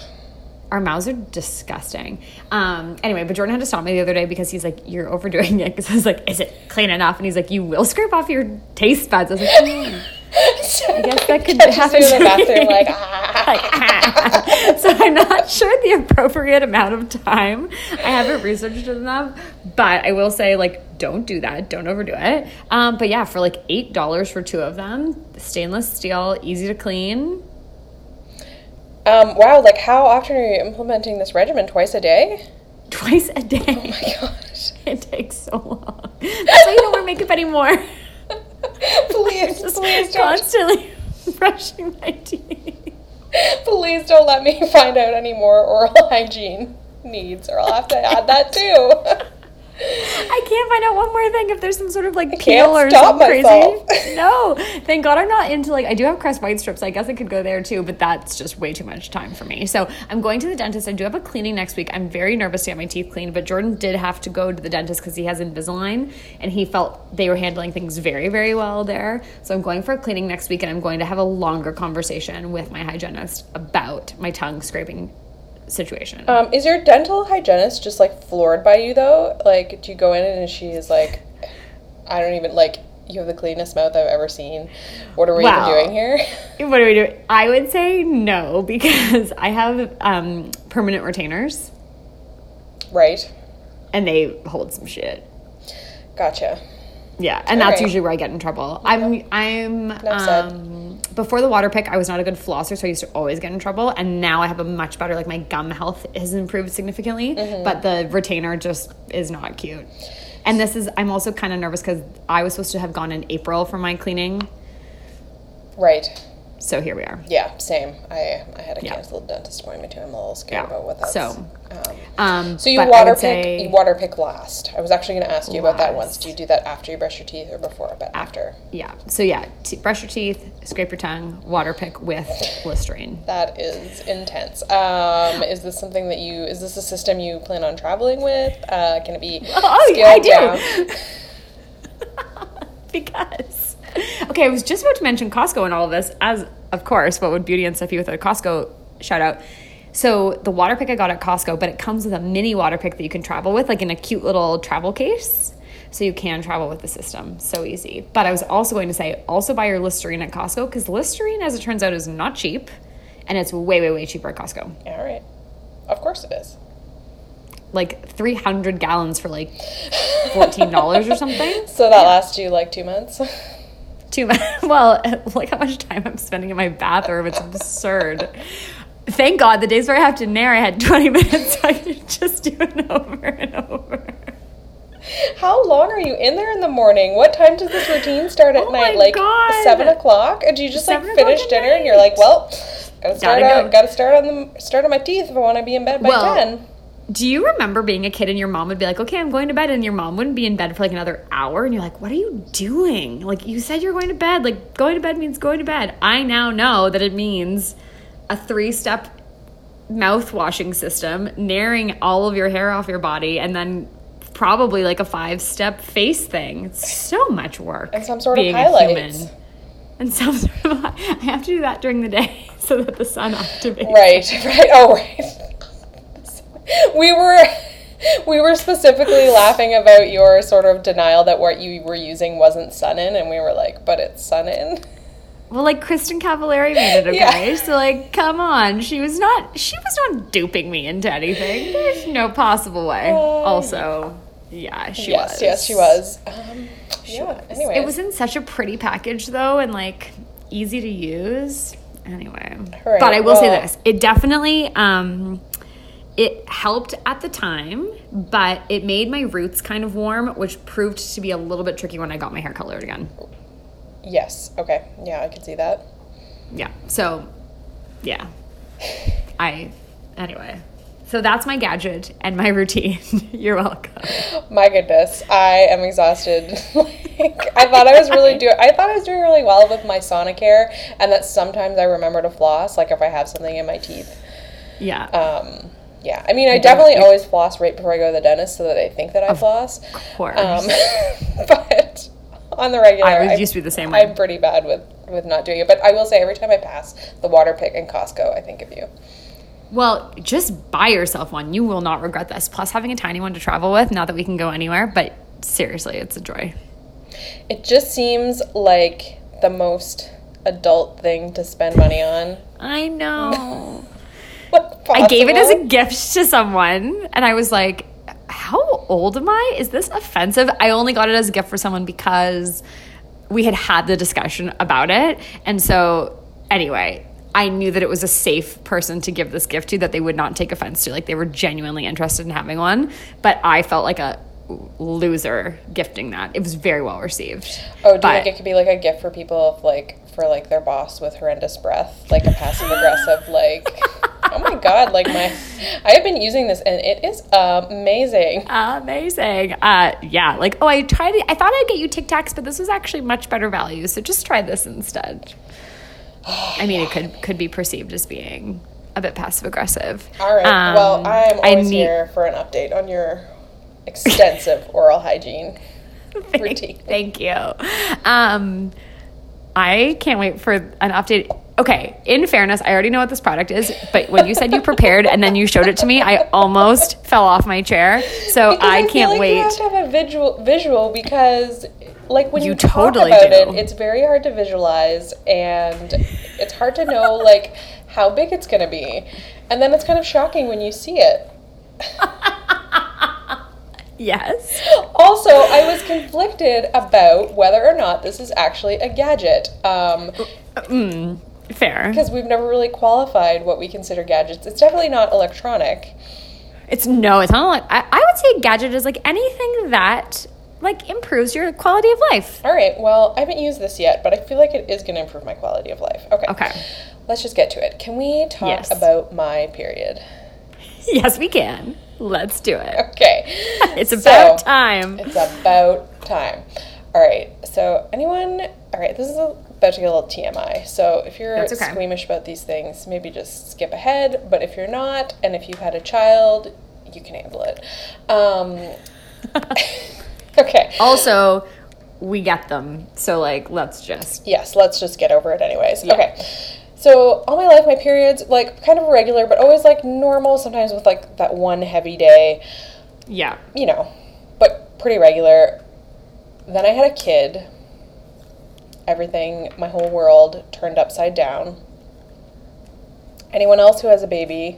B: our mouths are disgusting. Um, anyway, but Jordan had to stop me the other day because he's like, "You're overdoing it." Because I was like, "Is it clean enough?" And he's like, "You will scrape off your taste buds." I was like, "Hmm." I guess that could happen
C: in the
B: to me.
C: bathroom, like, ah.
B: so I'm not sure the appropriate amount of time. I haven't researched enough, but I will say like don't do that. Don't overdo it. Um, but yeah, for like eight dollars for two of them, stainless steel, easy to clean.
C: Um, wow, like, how often are you implementing this regimen? Twice a day?
B: Twice a day.
C: Oh my gosh.
B: It takes so long. That's why you don't wear makeup anymore.
C: please,
B: Just
C: please
B: constantly brushing my teeth.
C: please don't let me find out any more oral hygiene needs, or I'll have to add that too.
B: I can't find out one more thing if there's some sort of like peel or something
C: myself.
B: crazy. No, thank God I'm not into like I do have crest white strips. I guess I could go there too, but that's just way too much time for me. So I'm going to the dentist. I do have a cleaning next week. I'm very nervous to get my teeth cleaned, but Jordan did have to go to the dentist because he has Invisalign, and he felt they were handling things very very well there. So I'm going for a cleaning next week, and I'm going to have a longer conversation with my hygienist about my tongue scraping situation.
C: Um, is your dental hygienist just like floored by you though? Like, do you go in and she is like, I don't even like. You have the cleanest mouth I've ever seen. What are we
B: Wow.
C: even doing here?
B: What are we doing? I would say no because I have um, permanent retainers
C: right.
B: and they hold some shit.
C: Gotcha.
B: Yeah, and that's
C: Alright.
B: usually where I get in trouble. I'm I'm um, before the water pick, I was not a good flosser, so I used to always get in trouble. And now I have a much better like my gum health has improved significantly,
C: Mm-hmm.
B: but the retainer just is not cute. And this is I'm also kind of nervous because I was supposed to have gone in April for my cleaning,
C: Right.
B: So here we are.
C: Yeah, same. I I had a
B: Yeah.
C: canceled dentist appointment too. I'm a little scared
B: Yeah.
C: about what that's.
B: So,
C: um,
B: Um,
C: so you water pick. You water pick last. I was actually going to ask you about that once. Do you do that after you brush your teeth or before? But after.
B: Yeah. So yeah, t- brush your teeth, scrape your tongue, water pick with Listerine.
C: That is intense. Um, is this something that you? Is this a system you plan on traveling with? Uh, can it be
B: Oh, yeah, I do. because okay, I was just about to mention Costco and all of this, as of course, what would Beauty and Stuffy with a Costco shout out. So the water pick I got at Costco, but it comes with a mini water pick that you can travel with, like in a cute little travel case. So you can travel with the system. So easy. But I was also going to say, also buy your Listerine at Costco, because Listerine, as it turns out, is not cheap. And it's way, way, way cheaper at Costco.
C: All right. Of course it is.
B: Like 300 gallons for like $14 or something.
C: So that lasts you like two months.
B: too much. Well, look how much time I'm spending in my bathroom. It's absurd. Thank God the days where I have to nair, I had 20 minutes I could just do it over and over.
C: How long are you in there in the morning? What time does this routine start at
B: Oh
C: night?
B: my
C: like
B: God.
C: seven o'clock? And do you just like
B: Seven o'clock
C: finish dinner and you're like, well, gotta start
B: Gotta
C: out,
B: go.
C: gotta start on the start on my teeth if I want to be in bed by
B: Well,
C: ten.
B: Do you remember being a kid and your mom would be like, okay, I'm going to bed, and your mom wouldn't be in bed for like another hour? And you're like, what are you doing? Like, you said you're going to bed. Like, going to bed means going to bed. I now know that it means a three step mouth washing system, nairing all of your hair off your body, and then probably like a five step face thing. It's so much work.
C: And some sort of
B: being a human. And some sort of, I have to do that during the day so that the sun activates.
C: Right, right. Oh, right. we were we were specifically laughing about your sort of denial that what you were using wasn't sun-in, and we were like, but it's sun-in.
B: Well, like Kristin Cavallari made it okay.
C: Yeah.
B: So like, come on, she was not she was not duping me into anything. There's no possible way. also, yeah, she
C: yes,
B: was.
C: yes, she was. Um, yeah. Anyway,
B: It was in such a pretty package though, and like easy to use. Anyway,
C: right,
B: but I will say this: it definitely um, it helped at the time, but it made my roots kind of warm, which proved to be a little bit tricky when I got my hair colored again.
C: Yes. Okay. Yeah, I could see that.
B: yeah so yeah i anyway so that's my gadget and my routine you're welcome
C: My goodness, I am exhausted. like, I thought I was really doing. I thought I was doing really well with my Sonicare, and that sometimes I remember to floss, like if I have something in my teeth.
B: yeah
C: Um, yeah, I mean, I definitely always floss right before I go to the dentist, so that they think that I floss.
B: of course
C: Um, but on the regular,
B: I used to be the same way.
C: I'm pretty bad with with not doing it. But I will say, every time I pass the water pick in Costco, I think of you.
B: well just buy yourself one you will not regret this plus having a tiny one to travel with not that we can go anywhere but seriously it's a joy
C: It just seems like the most adult thing to spend money on.
B: i know
C: I
B: gave it as a gift to someone, and I was like, "How old am I? Is this offensive?" I only got it as a gift for someone because we had had the discussion about it, and so anyway, I knew that it was a safe person to give this gift to that they would not take offense to. Like they were genuinely interested in having one, but I felt like a loser gifting that. It was very well received.
C: Oh, do you
B: but-
C: think it could be like a gift for people if like for like their boss with horrendous breath, like a passive aggressive like oh my god, like my I have been using this and it is amazing.
B: Amazing. Uh, yeah, like, oh, I tried it. I thought I'd get you Tic Tacs, but this was actually much better value. So just try this instead. I mean, it could could be perceived as being a bit passive aggressive.
C: All right.
B: Um,
C: well, I'm
B: I
C: always
B: need-
C: here for an update on your extensive oral hygiene routine.
B: Thank you. Um, I can't wait for an update. Okay, in fairness, I already know what this product is, but when you said you prepared and then you showed it to me, I almost fell off my chair. So
C: Because
B: I
C: feel
B: can't
C: like
B: wait.
C: You have to have a visual visual because like when you,
B: You
C: talk about
B: do.
C: it, it's very hard to visualize and it's hard to know like how big it's gonna be. And then it's kind of shocking when you see it.
B: yes.
C: Also, I was conflicted about whether or not this is actually a gadget. Um,
B: Mm, fair.
C: because we've never really qualified what we consider gadgets. It's definitely not electronic.
B: It's no, it's not like I, I would say a gadget is like anything that like improves your quality of life.
C: All right, well, I haven't used this yet, but I feel like it is going to improve my quality of life. Okay.
B: Okay.
C: Let's just get to it. Can we talk
B: Yes.
C: about my period?
B: Yes, we can. Let's do it.
C: Okay.
B: It's
C: So,
B: about time.
C: It's about time. All right. So, anyone, all right, this is about to get a little TMI. So, if you're
B: okay.
C: squeamish about these things, maybe just skip ahead. But if you're not, and if you've had a child, you can handle it. Um, okay.
B: Also, we get them. So like let's just
C: Yes, let's just get over it anyways. Okay. So all my life, my periods like kind of regular, but always like normal. Sometimes with like that one heavy day,
B: Yeah.
C: you know, but pretty regular. Then I had a kid. Everything, my whole world turned upside down. Anyone else who has a baby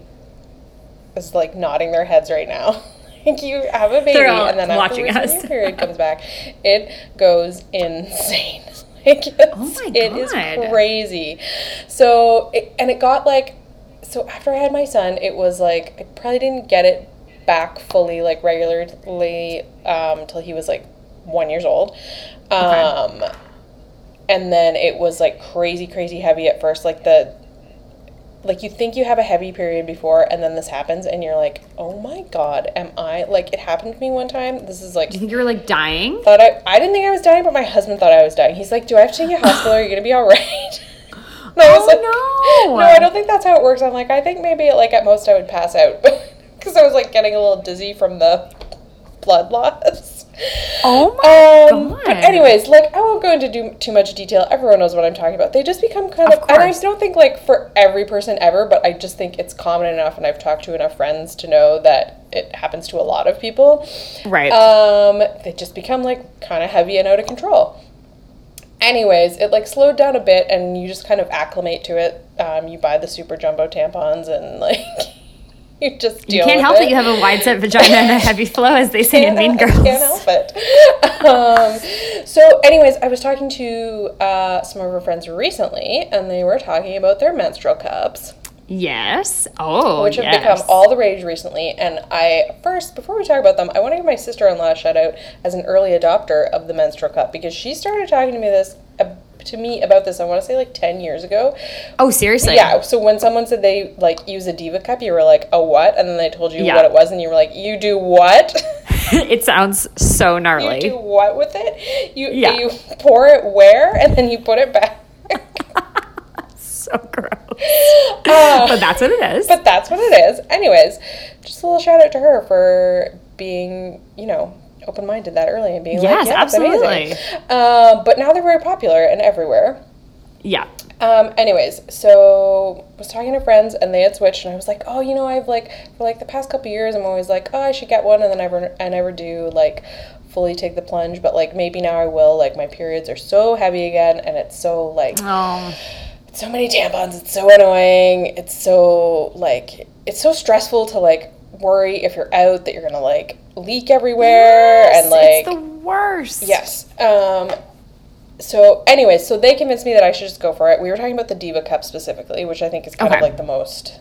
C: is like nodding their heads right now. like you have a baby, and then
B: watching
C: afterwards when
B: us.
C: your period comes back, it goes insane. Like
B: Oh my God.
C: it is crazy. So it, and it got like so after I had my son, it was like I probably didn't get it back fully like regularly um, till he was like one years old. Um, and then it was like crazy, crazy heavy at first. Like the like you think you have a heavy period before and then this happens and you're like oh my god am i like it happened to me one time this is like
B: you think you were like dying?
C: thought I, I didn't think I was dying, but my husband thought I was dying. He's like, "Do I have to take you to hospital? Are you gonna be all right?" And I was
B: Oh,
C: like,
B: no.
C: no, I don't think that's how it works." I'm like, "I think maybe like at most I would pass out because I was like getting a little dizzy from the blood loss."
B: Oh my
C: Um,
B: god.
C: but anyways, like I won't go into do, too much detail. Everyone knows what I'm talking about. They just become kind of,
B: Of
C: and I
B: course.
C: don't think like for every person ever, but I just think it's common enough, and I've talked to enough friends to know that it happens to a lot of people
B: right.
C: um, they just become like kind of heavy and out of control. Anyways, it like slowed down a bit, and you just kind of acclimate to it. Um, you buy the super jumbo tampons, and like you just deal
B: you can't help
C: it.
B: that you have a wide set vagina and a heavy flow, as they say in Mean Girls.
C: I can't help it. um, so, anyways, I was talking to uh, some of our friends recently, and they were talking about their menstrual cups
B: Yes. Oh,
C: which have
B: yes.
C: become all the rage recently. And I first, before we talk about them, I want to give my sister-in-law a shout out as an early adopter of the menstrual cup because she started talking to me this to me about this. I want to say like ten years ago.
B: Oh, seriously?
C: Yeah. So when someone said they like use a diva cup, you were like, "A what?" And then they told you
B: Yeah.
C: what it was, and you were like, "You do what?"
B: it sounds so gnarly.
C: you do what with it? You
B: Yeah.
C: you pour it where, and then you put it back.
B: So gross.
C: Uh,
B: but that's what it is.
C: But that's what it is. Anyways, just a little shout out to her for being, you know, open minded that early and being
B: Yes,
C: like, yeah,
B: absolutely.
C: Um, but now they're very popular and everywhere.
B: yeah.
C: Um, anyways, so I was talking to friends and they had switched, and I was like, oh, you know, I've like for like the past couple years, I'm always like, oh, I should get one, and then I never, I never do like fully take the plunge, but like maybe now I will. Like my periods are so heavy again, and it's so like
B: Oh,
C: so many tampons it's so annoying it's so like it's so stressful to like worry if you're out that you're gonna like leak everywhere
B: yes,
C: and like
B: it's the worst.
C: yes um so anyways so they convinced me that i should just go for it we were talking about the diva cup specifically which i think is kind of like the most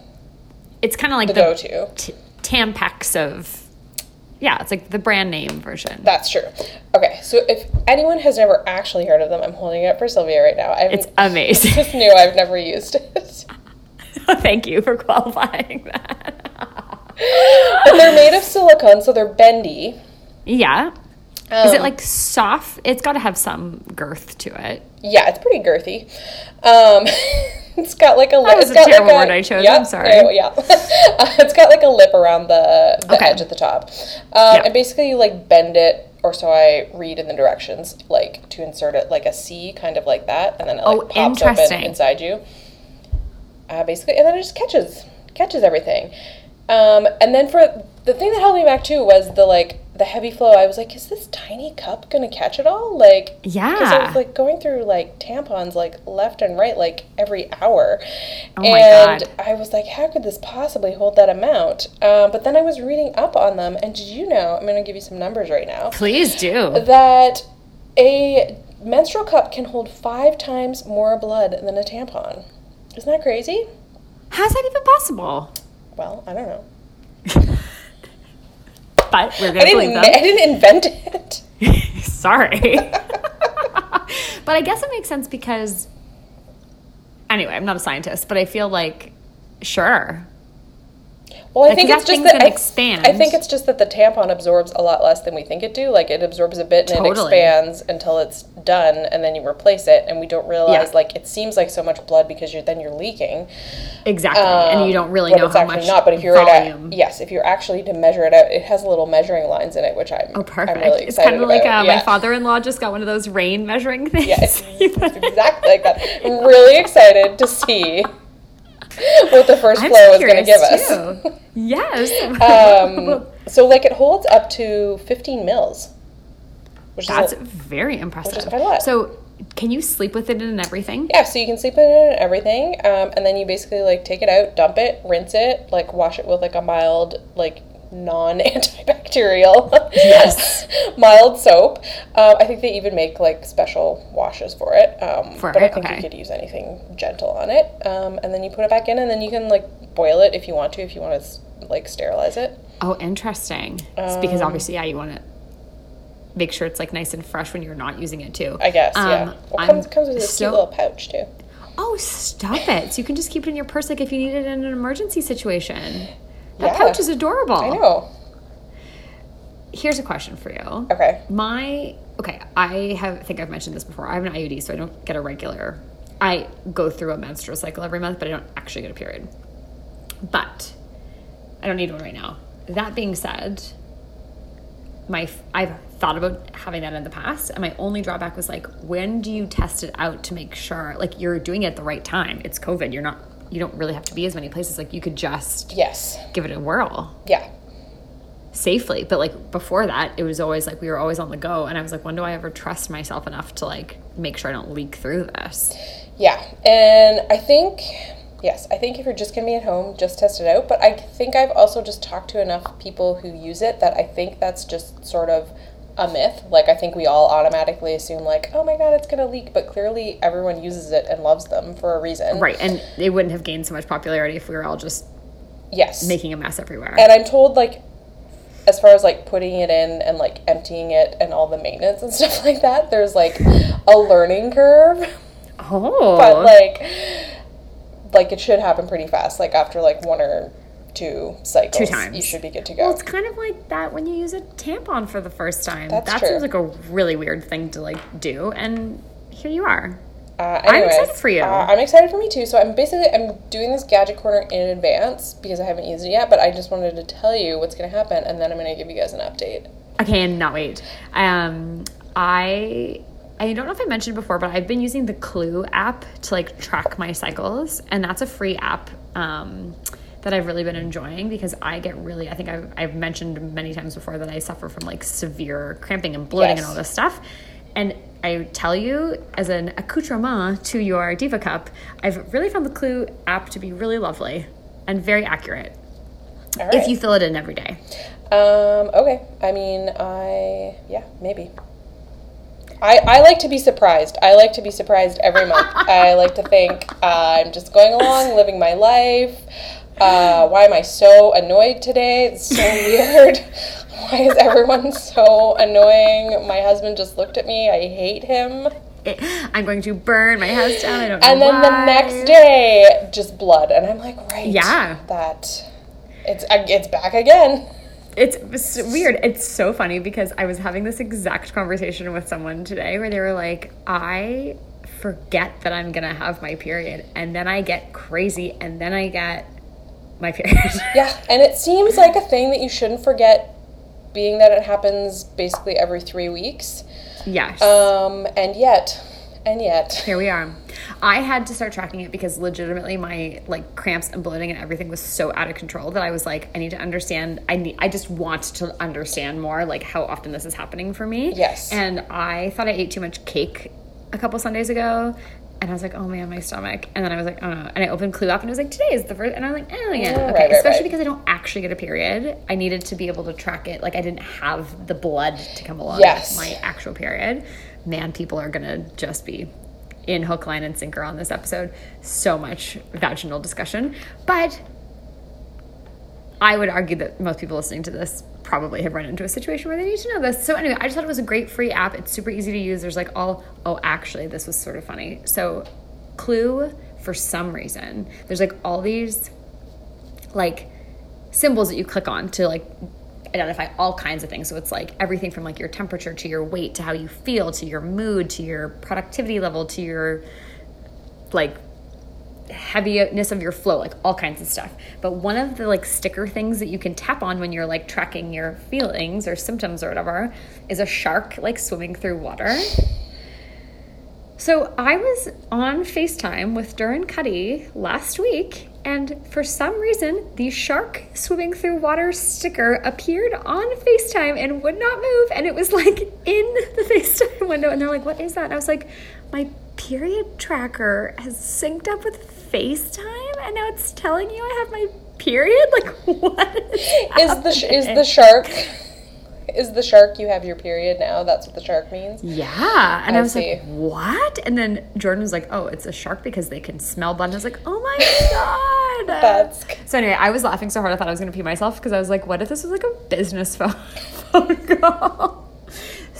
B: It's kind of like
C: the
B: the,
C: go-to
B: t- Tampax of. Yeah, it's like the brand name version.
C: that's true okay so if anyone has never actually heard of them i'm holding it up for sylvia right now i
B: It's amazing.
C: It's new. i've never used it
B: Thank you for qualifying that.
C: but they're made of silicone so they're bendy
B: yeah. Is it
C: Um,
B: like soft? It's got to have some girth to it.
C: Yeah, it's pretty girthy. Um, it's got like a lip.
B: That was a terrible
C: like
B: word I chose,
C: Yeah,
B: I'm sorry.
C: oh, yeah, Uh, it's got like a lip around the, the
B: Okay.
C: edge at the top, um, and basically you like bend it, or so I read in the directions, like to insert it like a C, kind of like that, and then it like
B: Oh,
C: pops open inside you. Uh, basically, and then it just catches catches everything. Um, and then for the thing that held me back too was the like the heavy flow. I was like, is this tiny cup gonna catch it all? Like, yeah, because I was like going through like tampons like left and right like every hour,
B: Oh
C: and. I was like, how could this possibly hold that amount? Um, but then I was reading up on them, and did you know? I'm gonna give you some numbers right now
B: Please do.
C: that a menstrual cup can hold five times more blood than a tampon. Isn't that crazy?
B: How's that even possible?
C: Well, I don't know.
B: But we're gonna
C: didn't.
B: believe
C: I didn't invent it.
B: Sorry. but I guess it makes sense because. Anyway, I'm not a scientist, but I feel like, sure.
C: Well, I think it's just that I, think it's just that the tampon absorbs a lot less than we think it do. Like it absorbs a bit and
B: Totally.
C: it expands until it's done, and then you replace it, and we don't realize
B: Yeah.
C: like it seems like so much blood because you're then you're leaking.
B: Exactly. and you don't really
C: Um,
B: know
C: it's
B: how much
C: not. But if you're
B: volume.
C: at yes, if you're actually to measure it out, it has little measuring lines in it, which I'm
B: Oh, perfect.
C: I'm really
B: it's
C: excited
B: kind of like uh,
C: about.
B: my father-in-law just got one of those rain measuring things.
C: Yeah, it's, it's exactly like that. I'm really excited to see what the first
B: I'm
C: flow is going to give us.
B: too. yes.
C: Um, so like it holds up to 15 mils, which
B: That's
C: is a,
B: very impressive.
C: a lot.
B: So, can you sleep with it and everything?
C: yeah. So you can sleep in it and everything, um, and then you basically like take it out, dump it, rinse it, like wash it with like a mild like non antibacterial,
B: Yes.
C: mild soap. Um, I think they even make like special washes for it. Um,
B: For
C: but I think
B: Okay.
C: you could use anything gentle on it. Um, and then you put it back in, and then you can like boil it if you want to, if you want to like sterilize it.
B: Oh, interesting. It's because
C: Um,
B: obviously, yeah, you want to make sure it's like nice and fresh when you're not using it too.
C: I guess, yeah.
B: Um,
C: Well,
B: I'm
C: comes comes with a
B: so-
C: cute little pouch too.
B: Oh, stop it! So you can just keep it in your purse, like if you need it in an emergency situation. That
C: Yeah.
B: pouch is adorable.
C: I know.
B: Here's a question for you.
C: Okay.
B: My okay, I have I think I've mentioned this before. I have an IUD, so I don't get a regular. I go through a menstrual cycle every month, but I don't actually get a period. But I don't need one right now. That being said, my I've thought about having that in the past, and my only drawback was like, when do you test it out to make sure like you're doing it at the right time? It's COVID. You're not. You don't really have to be as many places. Like you could just
C: Yes.
B: give it a whirl
C: Yeah.
B: safely. But like before that, it was always like we were always on the go, and I was like, when do I ever trust myself enough to like make sure I don't leak through this?
C: Yeah, and I think, yes, I think if you're just gonna be at home, just test it out. But I think I've also just talked to enough people who use it that I think that's just sort of a myth. Like, I think we all automatically assume, like, oh my god, it's gonna leak, but clearly everyone uses it and loves them for a reason.
B: Right, and it wouldn't have gained so much popularity if we were all just
C: Yes.
B: making a mess everywhere.
C: and I'm told, like, as far as like putting it in and like emptying it and all the maintenance and stuff like that, there's like a learning curve.
B: oh,
C: but like like it should happen pretty fast like after like one or two cycles
B: Two times.
C: you should be good to go
B: well, it's kind of like that when you use a tampon for the first time.
C: That's
B: that
C: true.
B: seems like a really weird thing to like do, and here you are.
C: uh,
B: I'm excited for you.
C: uh, i'm excited for me too so i'm basically i'm doing this gadget corner in advance because i haven't used it yet but i just wanted to tell you what's going to happen and then i'm going to give you guys an update
B: I cannot wait. Um, I I don't know if I mentioned before, but I've been using the Clue app to like track my cycles, and that's a free app um, that I've really been enjoying because I get really. I think I've, I've mentioned many times before that I suffer from like severe cramping and bloating
C: Yes.
B: and all this stuff, and. I tell you, as an accoutrement to your Diva Cup, I've really found the Clue app to be really lovely and very accurate
C: right
B: if you fill it in every day.
C: um okay i mean i yeah maybe I, I like to be surprised. I like to be surprised every month. I like to think uh, I'm just going along, living my life. Uh, why am I so annoyed today? It's so weird. Why is everyone so annoying? My husband just looked at me. I hate him.
B: I'm going to burn my house down. I don't know
C: And then the next day, just blood. And I'm like, right.
B: Yeah.
C: That it's it's back again.
B: It's, it's weird. It's so funny because I was having this exact conversation with someone today where they were like, I forget that I'm gonna have my period, and then I get crazy, and then I get my period.
C: Yeah, and it seems like a thing that you shouldn't forget, being that it happens basically every three weeks.
B: yes.
C: Um, and yet, and yet,
B: Here we are. I had to start tracking it because legitimately my like cramps and bloating and everything was so out of control that I was like, I need to understand. I need. I just want to understand more, like how often this is happening for me.
C: Yes.
B: And I thought I ate too much cake a couple Sundays ago. And I was like, oh man, my stomach. And then I was like, oh no. And I opened Clue up and it was like, today is the first. And I was like, oh yeah.
C: Mm,
B: okay.
C: right, right,
B: Especially
C: right.
B: because I don't actually get a period. I needed to be able to track it. Like I didn't have the blood to come along
C: Yes.
B: with my actual period. Man, people are going to just be in hook, line, and sinker on this episode. So much vaginal discussion. But I would argue that most people listening to this probably have run into a situation where they need to know this. So anyway, I just thought it was a great free app. It's super easy to use. There's like all oh actually this was sort of funny. So Clue for some reason, there's like all these like symbols that you click on to like identify all kinds of things. So it's like everything from like your temperature to your weight to how you feel to your mood to your productivity level to your like heaviness of your flow, like all kinds of stuff. But one of the like sticker things that you can tap on when you're like tracking your feelings or symptoms or whatever is a shark like swimming through water. So I was on FaceTime with Duran Cuddy last week, and for some reason, the shark swimming through water sticker appeared on FaceTime and would not move. And it was like in the FaceTime window. And they're like, What is that? And I was like, My period tracker has synced up with FaceTime, and now it's telling you I have my period? Like what? Is,
C: Is the sh- is the shark is the shark you have your period now? That's what the shark means.
B: Yeah. And I,
C: I
B: was
C: see.
B: like, what? And then Jordan was like, oh, it's a shark because they can smell blood. And I was like, oh my God.
C: That's
B: so anyway, I was laughing so hard I thought I was going to pee myself because I was like, what if this was like a business phone, phone call?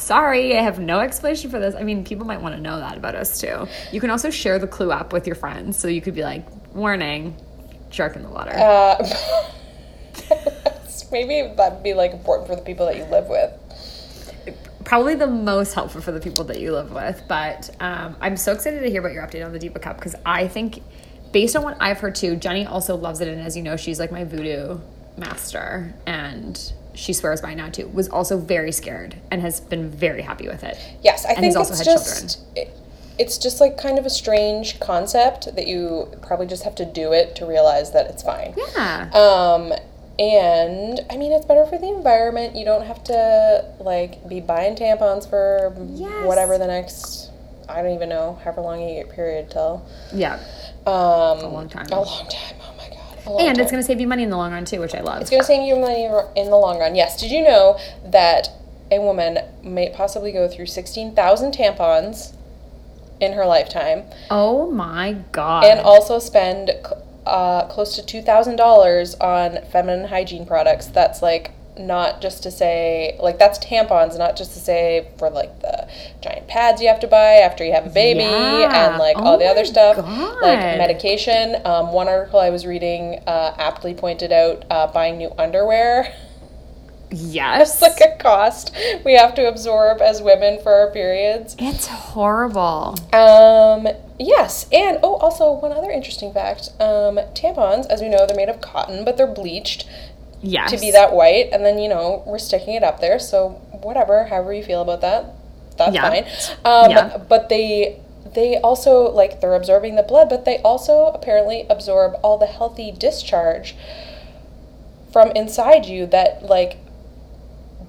B: Sorry, I have no explanation for this. I mean, people might want to know that about us too. You can also share the clue app with your friends. So you could be like, warning, shark in the water.
C: uh, maybe that'd be like important for the people that you live with.
B: probably the most helpful for the people that you live with. But um, I'm so excited to hear about your update on the Diva Cup because I think, based on what I've heard too, Jenny also loves it. And as you know, she's like my voodoo master and she swears by now too. Was also very scared and has been very happy with it.
C: Yes, I
B: And
C: think
B: also
C: it's
B: had
C: just it, it's just like kind of a strange concept that you probably just have to do it to realize that it's fine.
B: Yeah.
C: Um, and I mean, it's better for the environment. You don't have to like be buying tampons for
B: Yes.
C: whatever the next. I don't even know however long you get period till.
B: yeah.
C: Um,
B: A long time.
C: A long time.
B: And it's going to save you money in the long run too, which I love.
C: It's going to save you money in the long run. Yes. Did you know that a woman may possibly go through 16,000 tampons in her lifetime
B: Oh my God.
C: and also spend uh, close to $2,000 on feminine hygiene products? That's like not just to say, like, that's tampons, not just to say for like the giant pads you have to buy after you have a baby
B: Yeah.
C: and like
B: Oh
C: all the other stuff,
B: God.
C: like medication. Um, one article I was reading uh, aptly pointed out uh, buying new underwear.
B: yes.
C: It's like a cost we have to absorb as women for our periods.
B: it's horrible.
C: Um, yes, and oh, also one other interesting fact: um, tampons, as we know, they're made of cotton, but they're bleached
B: Yes.
C: to be that white, and then you know we're sticking it up there. So whatever, however you feel about that, that's
B: Yeah.
C: fine. Um,
B: Yeah.
C: but they they also like they're absorbing the blood, but they also apparently absorb all the healthy discharge from inside you that like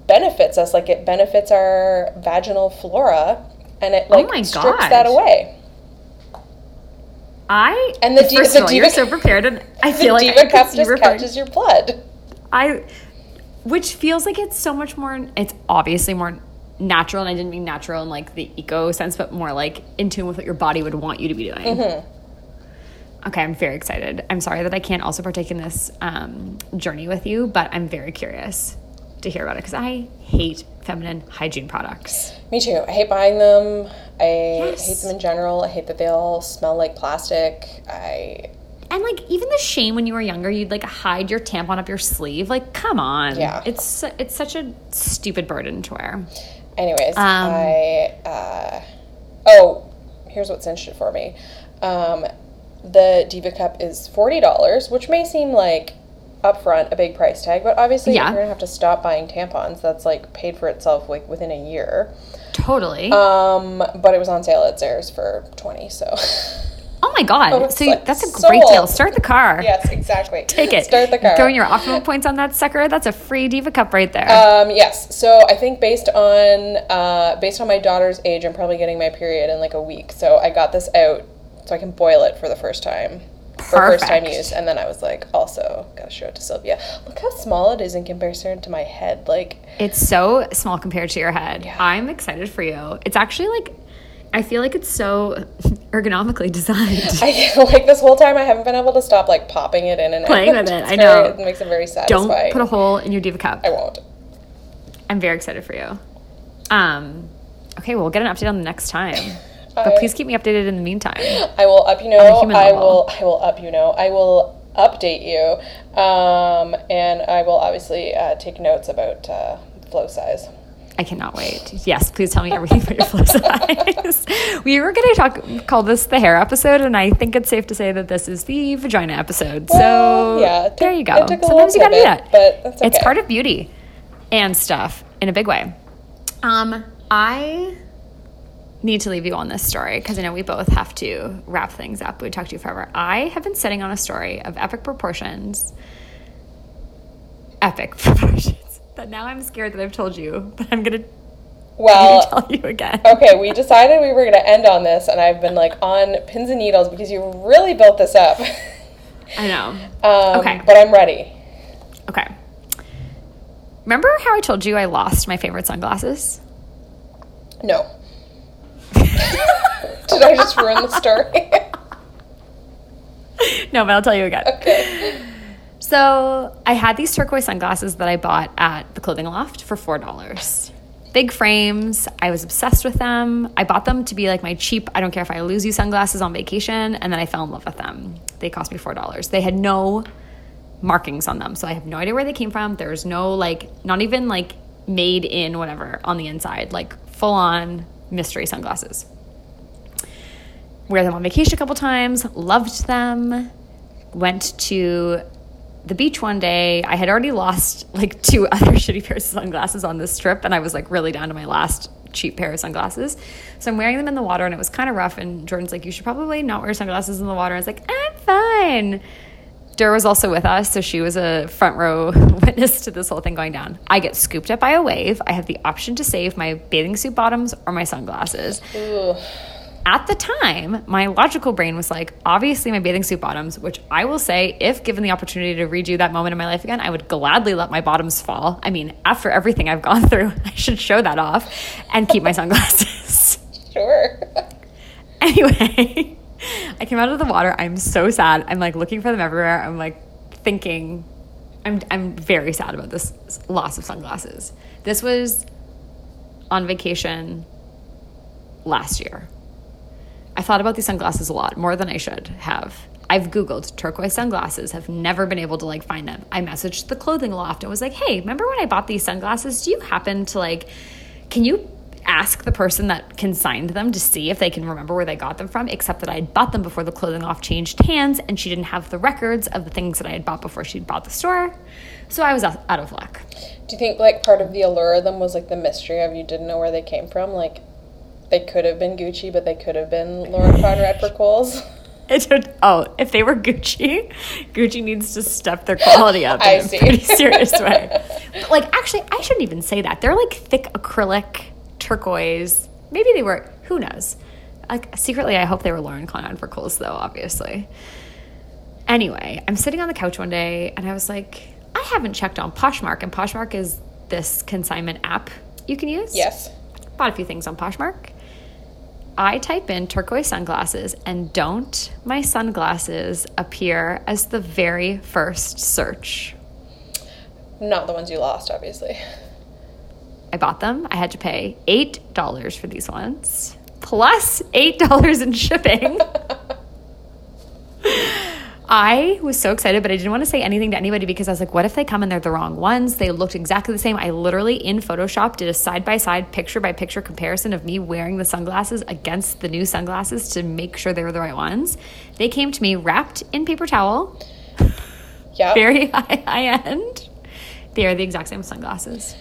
C: benefits us like it benefits our vaginal flora and it like
B: Oh
C: strips that away
B: I
C: And the di-
B: first
C: the
B: all, you're so prepared, and I feel like I
C: diva cup just catches your blood
B: I, which feels like it's so much more. It's obviously more natural, and I didn't mean natural in like the eco sense, but more like in tune with what your body would want you to be doing.
C: Mm-hmm.
B: Okay, I'm very excited. I'm sorry that I can't also partake in this um, journey with you, but I'm very curious to hear about it because I hate feminine hygiene products.
C: me too i hate buying them i
B: Yes.
C: hate them in general i hate that they all smell like plastic i
B: And like even the shame when you were younger, you'd like hide your tampon up your sleeve. Like, come on.
C: Yeah.
B: It's it's such a stupid burden to wear.
C: anyways
B: Um,
C: i uh, oh here's what's interesting for me um, the diva cup is $40 which may seem like upfront a big price tag but obviously
B: Yeah.
C: you're gonna have to stop buying tampons that's like paid for itself like within a year
B: Totally.
C: um, but it was on sale at Zara's for 20 so
B: oh my god.
C: Was
B: So
C: like,
B: that's a great deal. Start the car.
C: yes exactly
B: Take it.
C: start the car
B: Throw in your Optimum points on that sucker. That's a free diva cup right there.
C: Um, yes. So I think based on uh, based on my daughter's age, I'm probably getting my period in like a week. So I got this out so I can boil it for the first time. Perfect. For first time use. And then I was like, also gotta show it to Sylvia. Look how small it is in comparison to my head. Like
B: it's so small compared to your head.
C: Yeah.
B: I'm excited for you. It's actually like I feel like it's so ergonomically designed.
C: I like this whole time I haven't been able to stop like popping it in and
B: Playing
C: out.
B: with it, I
C: very-
B: know.
C: It makes it very satisfying.
B: Don't put a hole in your diva cup.
C: I won't.
B: I'm very excited for you. Um, okay, we'll get an update on the next time. But
C: I-
B: please keep me updated in the meantime.
C: I will up you know. I will. I will up you know. I will update you, um, and I will obviously uh, take notes about uh, flow size.
B: I cannot wait. Yes, please tell me everything about your flow size. we were going to talk, call this the hair episode, and I think it's safe to say that this is the vagina episode. so
C: yeah, it
B: there you go.
C: it took a
B: Sometimes you got to do
C: pivot,
B: that.
C: but that's
B: It's part of beauty and stuff in a big way. Um, I need to leave you on this story because I know we both have to wrap things up. We talked to you forever. I have been sitting on a story of epic proportions. Epic proportions. That now I'm scared that I've told you, but I'm gonna
C: Well,
B: tell you again.
C: okay, we decided we were going to end on this, and I've been like on pins and needles because you really built this up.
B: I know.
C: Um,
B: Okay.
C: But I'm ready.
B: Okay. Remember how I told you I lost my favorite sunglasses?
C: No. Did I just ruin the story?
B: no, but I'll tell you again.
C: okay.
B: So I had these turquoise sunglasses that I bought at the clothing loft for four dollars. Big frames. I was obsessed with them. I bought them to be like my cheap, I don't care if I lose you sunglasses on vacation, and then I fell in love with them. They cost me four dollars. They had no markings on them, so I have no idea where they came from. There's no like, not even like made in whatever on the inside, like full on mystery sunglasses. Wear them on vacation a couple times. Loved them. Went to the beach one day. I had already lost like two other shitty pairs of sunglasses on this trip, and I was like really down to my last cheap pair of sunglasses. So I'm wearing them in the water, and it was kind of rough. And Jordan's like, "You should probably not wear sunglasses in the water." I was like, "I'm fine." Dur was also with us, so she was a front row witness to this whole thing going down. I get scooped up by a wave. I have the option to save my bathing suit bottoms or my sunglasses
C: Ooh.
B: At the time, my logical brain was like, obviously, my bathing suit bottoms, which I will say, if given the opportunity to redo that moment in my life again, I would gladly let my bottoms fall. I mean, after everything I've gone through, I should show that off and keep my sunglasses.
C: Sure.
B: anyway, I came out of the water. I'm so sad. I'm like looking for them everywhere. I'm like thinking, I'm, I'm very sad about this loss of sunglasses. This was on vacation last year. I thought about these sunglasses a lot, more than I should have. I've Googled turquoise sunglasses, have never been able to like find them. I messaged the clothing loft and was like, hey, remember when I bought these sunglasses? Do you happen to like, can you ask the person that consigned them to see if they can remember where they got them from? Except that I'd bought them before the clothing loft changed hands and she didn't have the records of the things that I had bought before she'd bought the store. So I was out of luck.
C: Do you think like part of the allure of them was like the mystery of you didn't know where they came from? Like they could have been Gucci, but they could have been Lauren Conrad for Kohl's.
B: It oh, if they were Gucci, Gucci needs to step their quality up
C: I
B: in a
C: see.
B: pretty serious way. But like, actually, I shouldn't even say that. They're like thick acrylic turquoise. Maybe they were. Who knows? Like secretly, I hope they were Lauren Conrad for Kohl's, though. Obviously. Anyway, I'm sitting on the couch one day, and I was like, I haven't checked on Poshmark, and Poshmark is this consignment app you can use.
C: Yes.
B: Bought a few things on Poshmark. I type in turquoise sunglasses and don't my sunglasses appear as the very first search.
C: Not the ones you lost, obviously.
B: I bought them. I had to pay $8 for these ones, plus $8 in shipping. I was so excited, but I didn't want to say anything to anybody because I was like, what if they come and they're the wrong ones? They looked exactly the same. I literally in Photoshop did a side by side, picture by picture comparison of me wearing the sunglasses against the new sunglasses to make sure they were the right ones. They came to me wrapped in paper towel,
C: Yeah.
B: very high, high end. They are the exact same sunglasses.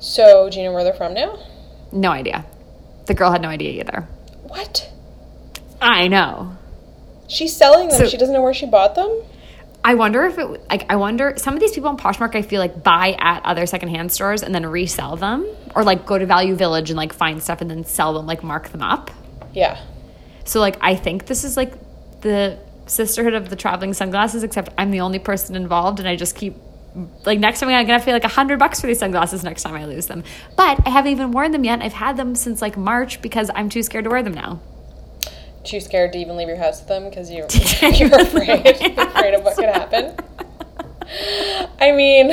C: So, do you know where they're from now?
B: No idea. The girl had no idea either.
C: What?
B: I know.
C: She's selling them.
B: So-
C: she doesn't know where she bought them?
B: I wonder if it like I wonder some of these people on Poshmark I feel like buy at other secondhand stores and then resell them or like go to Value Village and like find stuff and then sell them like mark them up.
C: Yeah.
B: So like I think this is like the sisterhood of the traveling sunglasses except I'm the only person involved and I just keep like next time I'm gonna pay like a hundred bucks for these sunglasses next time I lose them. But I haven't even worn them yet. I've had them since like March because I'm too scared to wear them now.
C: Too scared to even leave your house with them because you're, you're afraid, afraid of what could happen? I mean,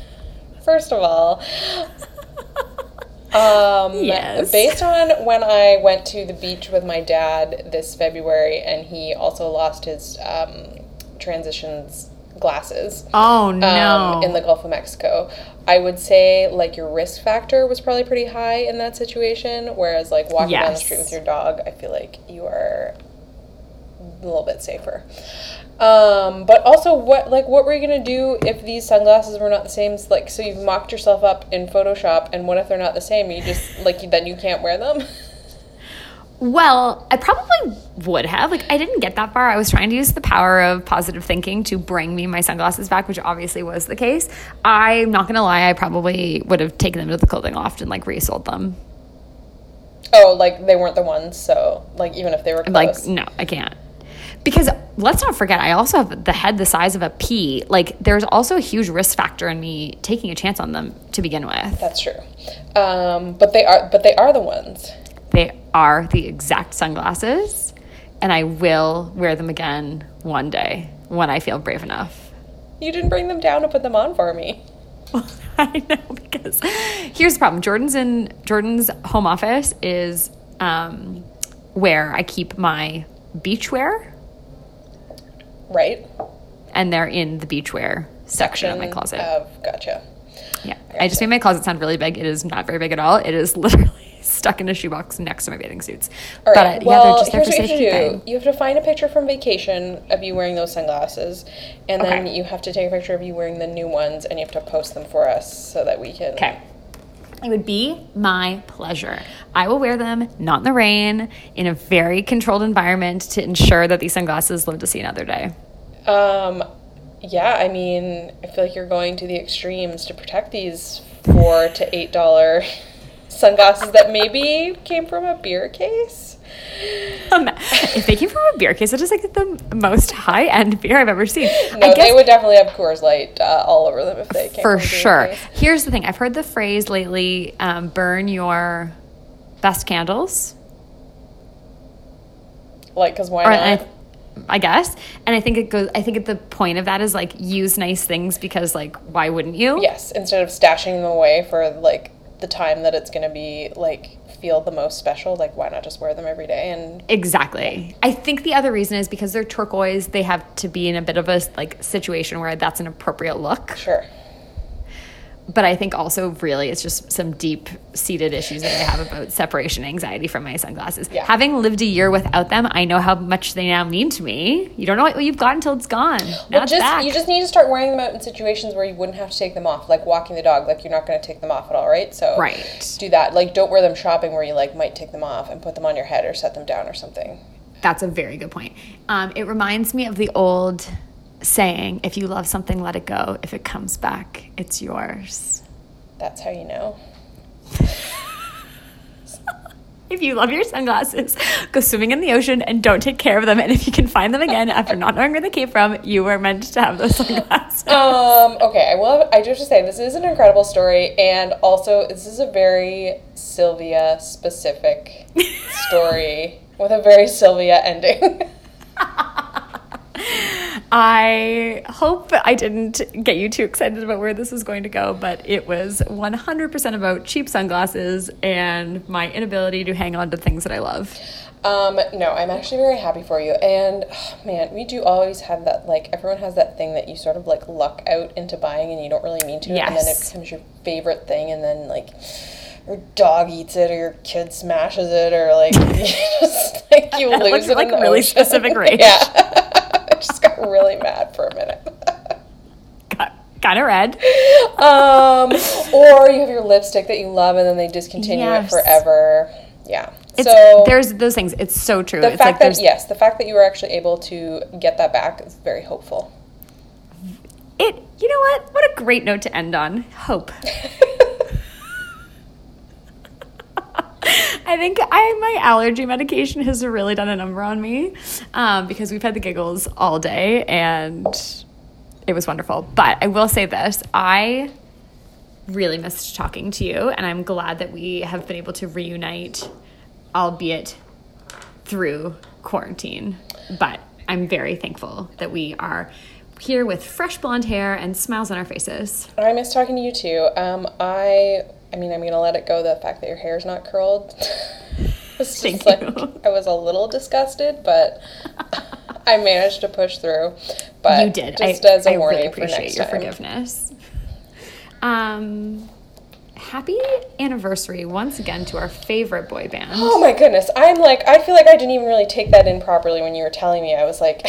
C: first of all, um,
B: Yes.
C: based on when I went to the beach with my dad this February, and he also lost his um, transitions glasses
B: Oh no.
C: um, in the Gulf of Mexico. I would say like your risk factor was probably pretty high in that situation. Whereas like walking down the street with your dog, I feel like you are a little bit safer. Um, but also, what like what were you gonna do if these sunglasses were not the same? Like, so you've mocked yourself up in Photoshop, and what if they're not the same? You just like then you can't wear them.
B: Well, I probably would have. Like, I didn't get that far. I was trying to use the power of positive thinking to bring me my sunglasses back, which obviously was the case. I'm not gonna lie, I probably would have taken them to the clothing loft and like resold them.
C: oh, like they weren't the ones. So like even if they were close,
B: Like, no, I can't. Because let's not forget, I also have the head the size of a pea. Like, there's also a huge risk factor in me taking a chance on them to begin with.
C: That's true. Um, but they are but they are the ones.
B: They are the exact sunglasses, and I will wear them again one day when I feel brave enough.
C: You didn't bring them down to put them on for me.
B: I know because here's the problem. Jordan's in Jordan's home office is um, where I keep my beachwear,
C: Right?
B: and they're in the beachwear section of my closet.
C: Of gotcha.
B: yeah, I just made my closet sound really big. It is not very big at all. It is literally stuck in a shoebox next to my bathing suits.
C: All
B: but uh,
C: well,
B: yeah, they're just there
C: here's
B: for
C: what you have to do. You have to find a picture from vacation of you wearing those sunglasses, and then
B: Okay.
C: you have to take a picture of you wearing the new ones, and you have to post them for us so that we can.
B: Okay. It would be my pleasure. I will wear them, not in the rain, in a very controlled environment to ensure that these sunglasses live to see another day.
C: Um, yeah, I mean, I feel like you're going to the extremes to protect these four to eight dollar sunglasses that maybe came from a beer case.
B: Um, if they came from a beer case, that is like the most high end beer I've ever seen.
C: No,
B: I guess
C: they would definitely have Coors Light uh, all over them if they came
B: for
C: from a beer
B: sure.
C: case.
B: Here's the thing I've heard the phrase lately um, burn your best candles.
C: Like, cause why
B: Or,
C: not?
B: I, I guess. And I think it goes, I think at the point of that is like use nice things because, like, why wouldn't you?
C: Yes, instead of stashing them away for like the time that it's going to be like feel the most special, like why not just wear them every day and
B: Exactly. I think the other reason is because they're turquoise, they have to be in a bit of a like situation where that's an appropriate look.
C: sure.
B: But I think also really it's just some deep seated issues that I have about separation anxiety from my sunglasses.
C: Yeah.
B: Having lived a year without them, I know how much they now mean to me. You don't know what you've got until it's gone. Now
C: Well, just
B: back.
C: you just need to start wearing them out in situations where you wouldn't have to take them off, like walking the dog. Like you're not going to take them off at all, right? So
B: Right.
C: do that. Like don't wear them shopping where you like might take them off and put them on your head or set them down or something.
B: That's a very good point. Um, it reminds me of the old saying if you love something, let it go. If it comes back, it's yours.
C: That's how you know.
B: If you love your sunglasses, go swimming in the ocean and don't take care of them. And if you can find them again after not knowing where they came from, you were meant to have those sunglasses.
C: Um, okay, I will. I just have to say this is an incredible story, and also this is a very Sylvia specific story with a very Sylvia ending.
B: I hope I didn't get you too excited about where this is going to go, but it was 100% about cheap sunglasses and my inability to hang on to things that I love.
C: Um, no, I'm actually very happy for you. And oh, man, we do always have that like everyone has that thing that you sort of like luck out into buying and you don't really mean to, and then it becomes your favorite thing, and then like your dog eats it or your kid smashes it or like you just like you lose
B: looked
C: it
B: like
C: in the
B: really
C: ocean.
B: specific rage.
C: yeah, I just got really mad for a minute.
B: Got kind of red.
C: um, or you have your lipstick that you love and then they discontinue it forever. Yeah.
B: It's,
C: so
B: there's those things. It's so true.
C: the
B: it's
C: fact
B: like
C: that yes, the fact that you were actually able to get that back is very hopeful.
B: it. You know what? What a great note to end on. Hope. I think I my allergy medication has really done a number on me um, because we've had the giggles all day and it was wonderful. But I will say this: I really missed talking to you, and I'm glad that we have been able to reunite, albeit through quarantine. But I'm very thankful that we are here with fresh blonde hair and smiles on our faces.
C: I miss talking to you too. Um, I, I mean, I'm gonna let it go. The fact that your hair is not curled. It's just
B: Thank
C: like
B: you.
C: I was a little disgusted, but I managed to push through. But
B: you did.
C: Just
B: I,
C: as a
B: I
C: warning
B: really
C: for
B: appreciate
C: next
B: your
C: time.
B: forgiveness. Um, happy anniversary once again to our favorite boy band.
C: Oh my goodness. I'm like, I feel like I didn't even really take that in properly when you were telling me. I was like,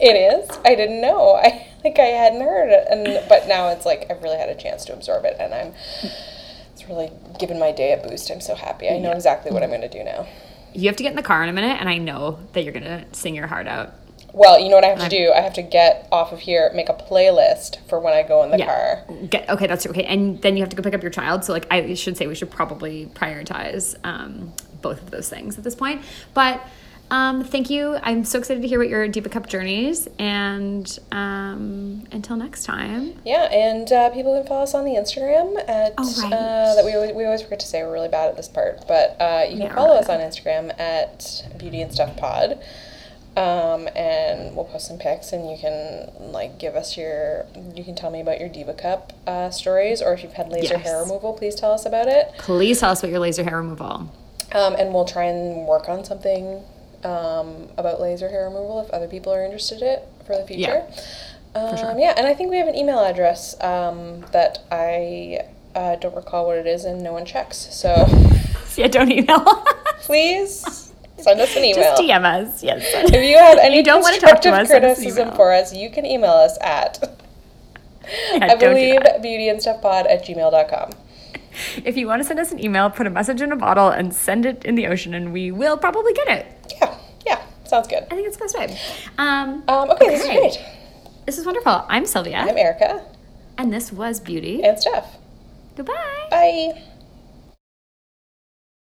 C: it is? I didn't know. I think I hadn't heard it. And but now it's like I've really had a chance to absorb it and I'm it's really given my day a boost. I'm so happy. I know exactly what I'm gonna do now.
B: You have to get in the car in a minute, and I know that you're gonna sing your heart out.
C: Well, you know what I have to do? I have to get off of here, make a playlist for when I go in the car.
B: Get, okay, that's okay. And then you have to go pick up your child. So, like, I should say we should probably prioritize um, both of those things at this point. But Um, thank you. I'm so excited to hear about your Diva Cup journeys. And um, until next time.
C: Yeah, and uh, people can follow us on the Instagram at
B: Oh, right.
C: uh, that we always, we always forget to say we're really bad at this part, but uh, you can
B: Yeah,
C: follow us on Instagram at Beauty and Stuff Pod. Um, and we'll post some pics, and you can like give us your. You can tell me about your Diva Cup uh, stories, or if you've had laser hair removal, please tell us about it.
B: Please tell us about your laser hair removal.
C: Um, and we'll try and work on something um, about laser hair removal if other people are interested in it for the future. Yeah, Um,
B: sure.
C: Yeah, and I think we have an email address um, that I uh, don't recall what it is, and no one checks. So
B: Yeah, don't email
C: please send us an email.
B: Just DM us. Yes.
C: If you have any
B: You don't wanna talk to
C: constructive
B: us, send us
C: criticism
B: email.
C: for us, you can email us at,
B: Yeah,
C: I believe, beautyandstuffpod at gmail.com.
B: If you want to send us an email, put a message in a bottle and send it in the ocean, and we will probably get it.
C: Yeah, yeah, sounds good.
B: I think it's the best way. Um,
C: Um, okay, this is great.
B: this is wonderful. I'm Sylvia,
C: I'm Erica
B: and this was Beauty.
C: and Stuff.
B: Goodbye.
C: Bye.